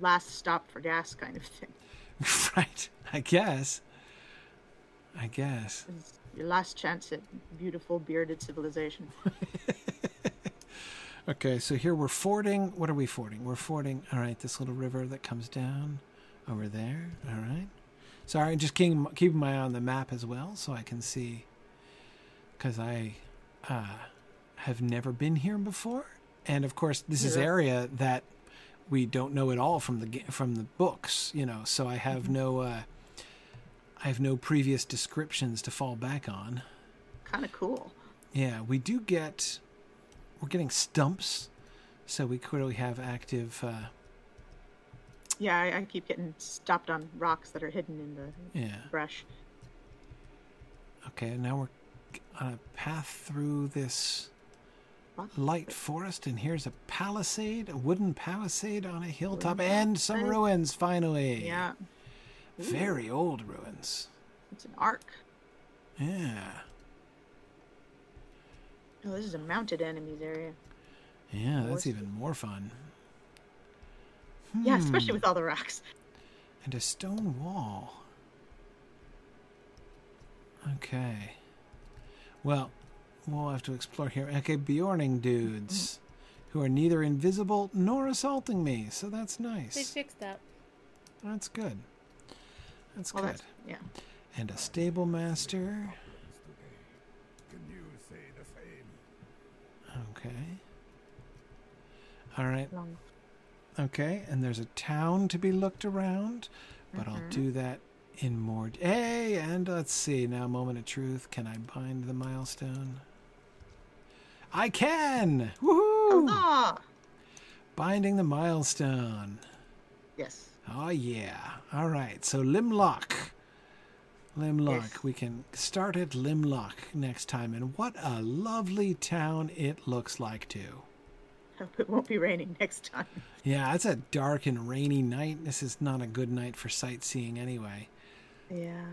last stop for gas kind of thing. <laughs> right. I guess. I guess. Your last chance at beautiful bearded civilization. <laughs> Okay, so here we're fording. What are we fording? We're fording. All right, this little river that comes down over there. All right. Sorry, just keeping, keeping my eye on the map as well, so I can see. Because I uh, have never been here before, and of course, this is area that we don't know at all from the from the books. You know, so I have Mm-hmm. no. Uh, I have no previous descriptions to fall back on. kind of cool. Yeah, we do get we're getting stumps, so we clearly have active. Uh, Yeah, I, I keep getting stopped on rocks that are hidden in the yeah. brush. Okay, now we're on a path through this light forest, and here's a palisade, a wooden palisade on a hilltop, and some ruins. Finally, Yeah, very old ruins. it's an arc. Yeah, Oh, this is a mounted enemies area. yeah, that's even more fun. Yeah, Hmm. especially with all the rocks. and a stone wall. Okay. Well, we'll have to explore here. Okay, Bjorning dudes who are neither invisible nor assaulting me, so that's nice. They fixed that. That's good. That's Well, good. that's yeah. And a stable master. Can you say the same? Okay. All right. Long. Okay, and there's a town to be looked around, but I'll Mhm. do that in more. Hey, and let's see now. Moment of truth. Can I bind the milestone? I can. Woohoo! Huzzah! Binding the milestone. Yes. Oh yeah. All right. So Limlock. Limlock. Yes. We can start at Limlock next time, and what a lovely town it looks like too. Hope <laughs> it won't be raining next time. Yeah, it's a dark and rainy night. This is not a good night for sightseeing anyway. Yeah.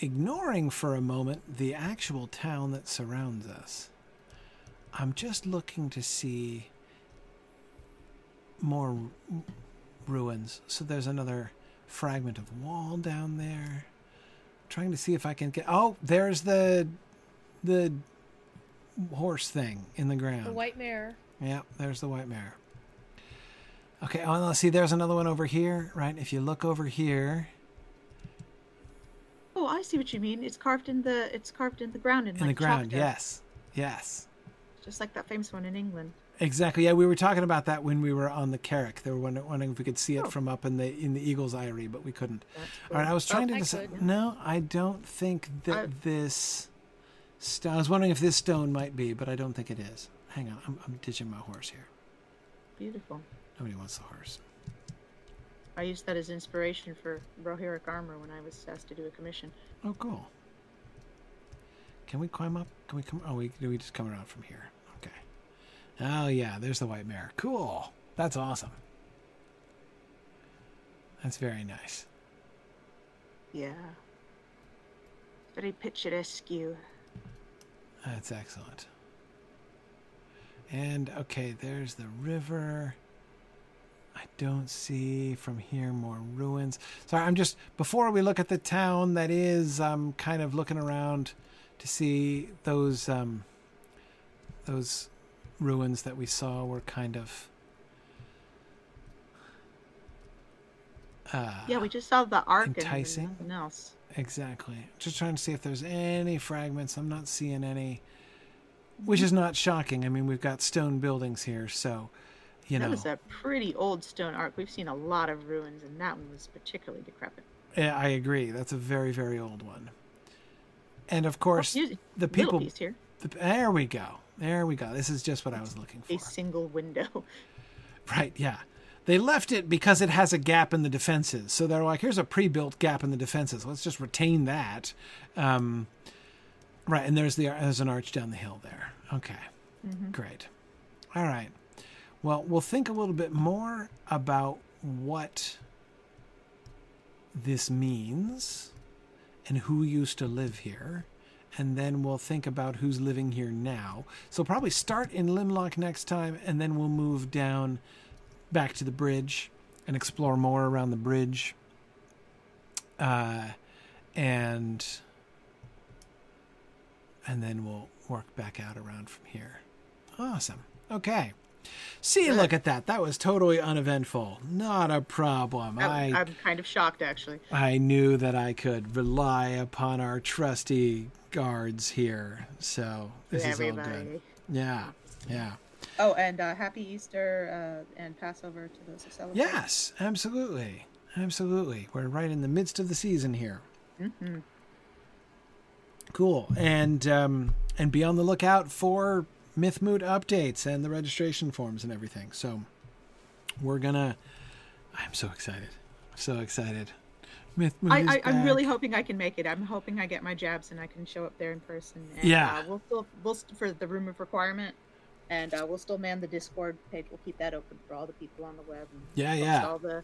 Ignoring for a moment the actual town that surrounds us, I'm just looking to see more r- ruins. So there's another fragment of wall down there. Trying to see if I can get. Oh, there's the the horse thing in the ground. The white mare. Yep, there's the white mare. Okay, oh, let's see, there's another one over here, right? If you look over here Oh, I see what you mean. It's carved in the it's carved in the ground in, in like the ground, yes, yes, Just like that famous one in England. exactly. Yeah, we were talking about that when we were on the Carrock. They were wondering, if we could see it Oh. from up in the in the Eagle's Eyrie, but we couldn't. That's All right, I was oh, trying to decide. No, I don't think that I- this. I was wondering if this stone might be, but I don't think it is. Hang on, I'm, I'm ditching my horse here. beautiful. Nobody wants the horse. I used that as inspiration for Rohirric armor when I was asked to do a commission. Oh, cool. Can we climb up? Can we come? Oh, we do. We just come around from here. Okay. Oh yeah, there's the white mare. Cool. That's awesome. That's very nice. Yeah. Very picturesque. That's excellent. And okay, there's the river. I don't see from here more ruins. Sorry, I'm just before we look at the town that is, I'm kind of looking around to see those um, those ruins that we saw were kind of uh, Yeah, we just saw the ark Enticing. and nothing else. Exactly. Just trying to see if there's any fragments. I'm not seeing any, which is not shocking. I mean, we've got stone buildings here, so you know. that was a pretty old stone ark. We've seen a lot of ruins, and that one was particularly decrepit. Yeah, I agree. That's a very, very old one. And of course, Oh, the people. piece here, The, there we go. There we go. This is just what I was looking for. a single window. <laughs> Right, yeah. They left it because it has a gap in the defenses. So they're like, here's a pre built gap in the defenses. Let's just retain that. Um, right, and there's the there's an arch down the hill there. Okay, great. All right. Well, we'll think a little bit more about what this means and who used to live here. And then we'll think about who's living here now. So probably start in Limlock next time, and then we'll move down back to the bridge and explore more around the bridge. Uh, and and then we'll work back out around from here. Awesome. Okay. See, Good. look at that. That was totally uneventful. Not a problem. I, I I'm kind of shocked, actually. I knew that I could rely upon our trusty guards here. So this is all good. Yeah. Yeah. Oh, and uh, happy Easter uh, and Passover to those who celebrate. Yes, absolutely. Absolutely. We're right in the midst of the season here. hmm Cool. And um, and be on the lookout for Mythmoot updates and the registration forms and everything. So we're gonna I'm so excited. So excited. Mythmoot I, is I, I'm really hoping I can make it. I'm hoping I get my jabs and I can show up there in person. And, Yeah. Uh, we'll still we'll st- for the room of requirement, and uh, we'll still man the Discord page. We'll keep that open for all the people on the web. And Yeah, yeah. All the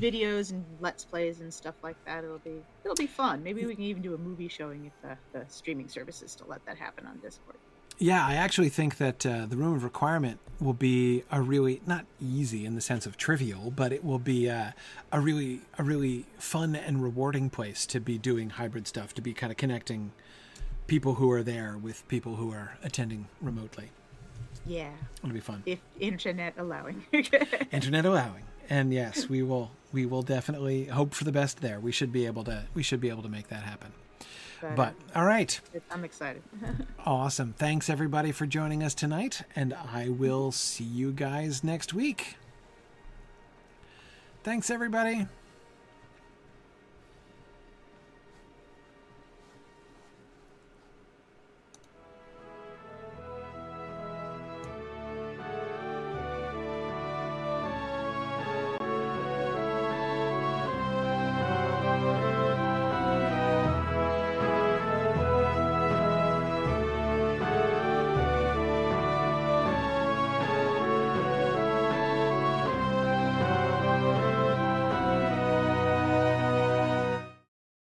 videos and let's plays and stuff like that. It'll be it'll be fun. Maybe we can even do a movie showing if the, the streaming services to let that happen on Discord. yeah, I actually think that uh, the room of requirement will be a really not easy in the sense of trivial, but it will be uh, a really a really fun and rewarding place to be doing hybrid stuff, to be kind of connecting people who are there with people who are attending remotely. Yeah, It'll be fun. if internet allowing. <laughs> Internet allowing, and yes, we will we will definitely hope for the best there. We should be able to we should be able to make that happen. But all right. I'm excited. <laughs> Awesome. Thanks everybody for joining us tonight, and I will see you guys next week. Thanks everybody.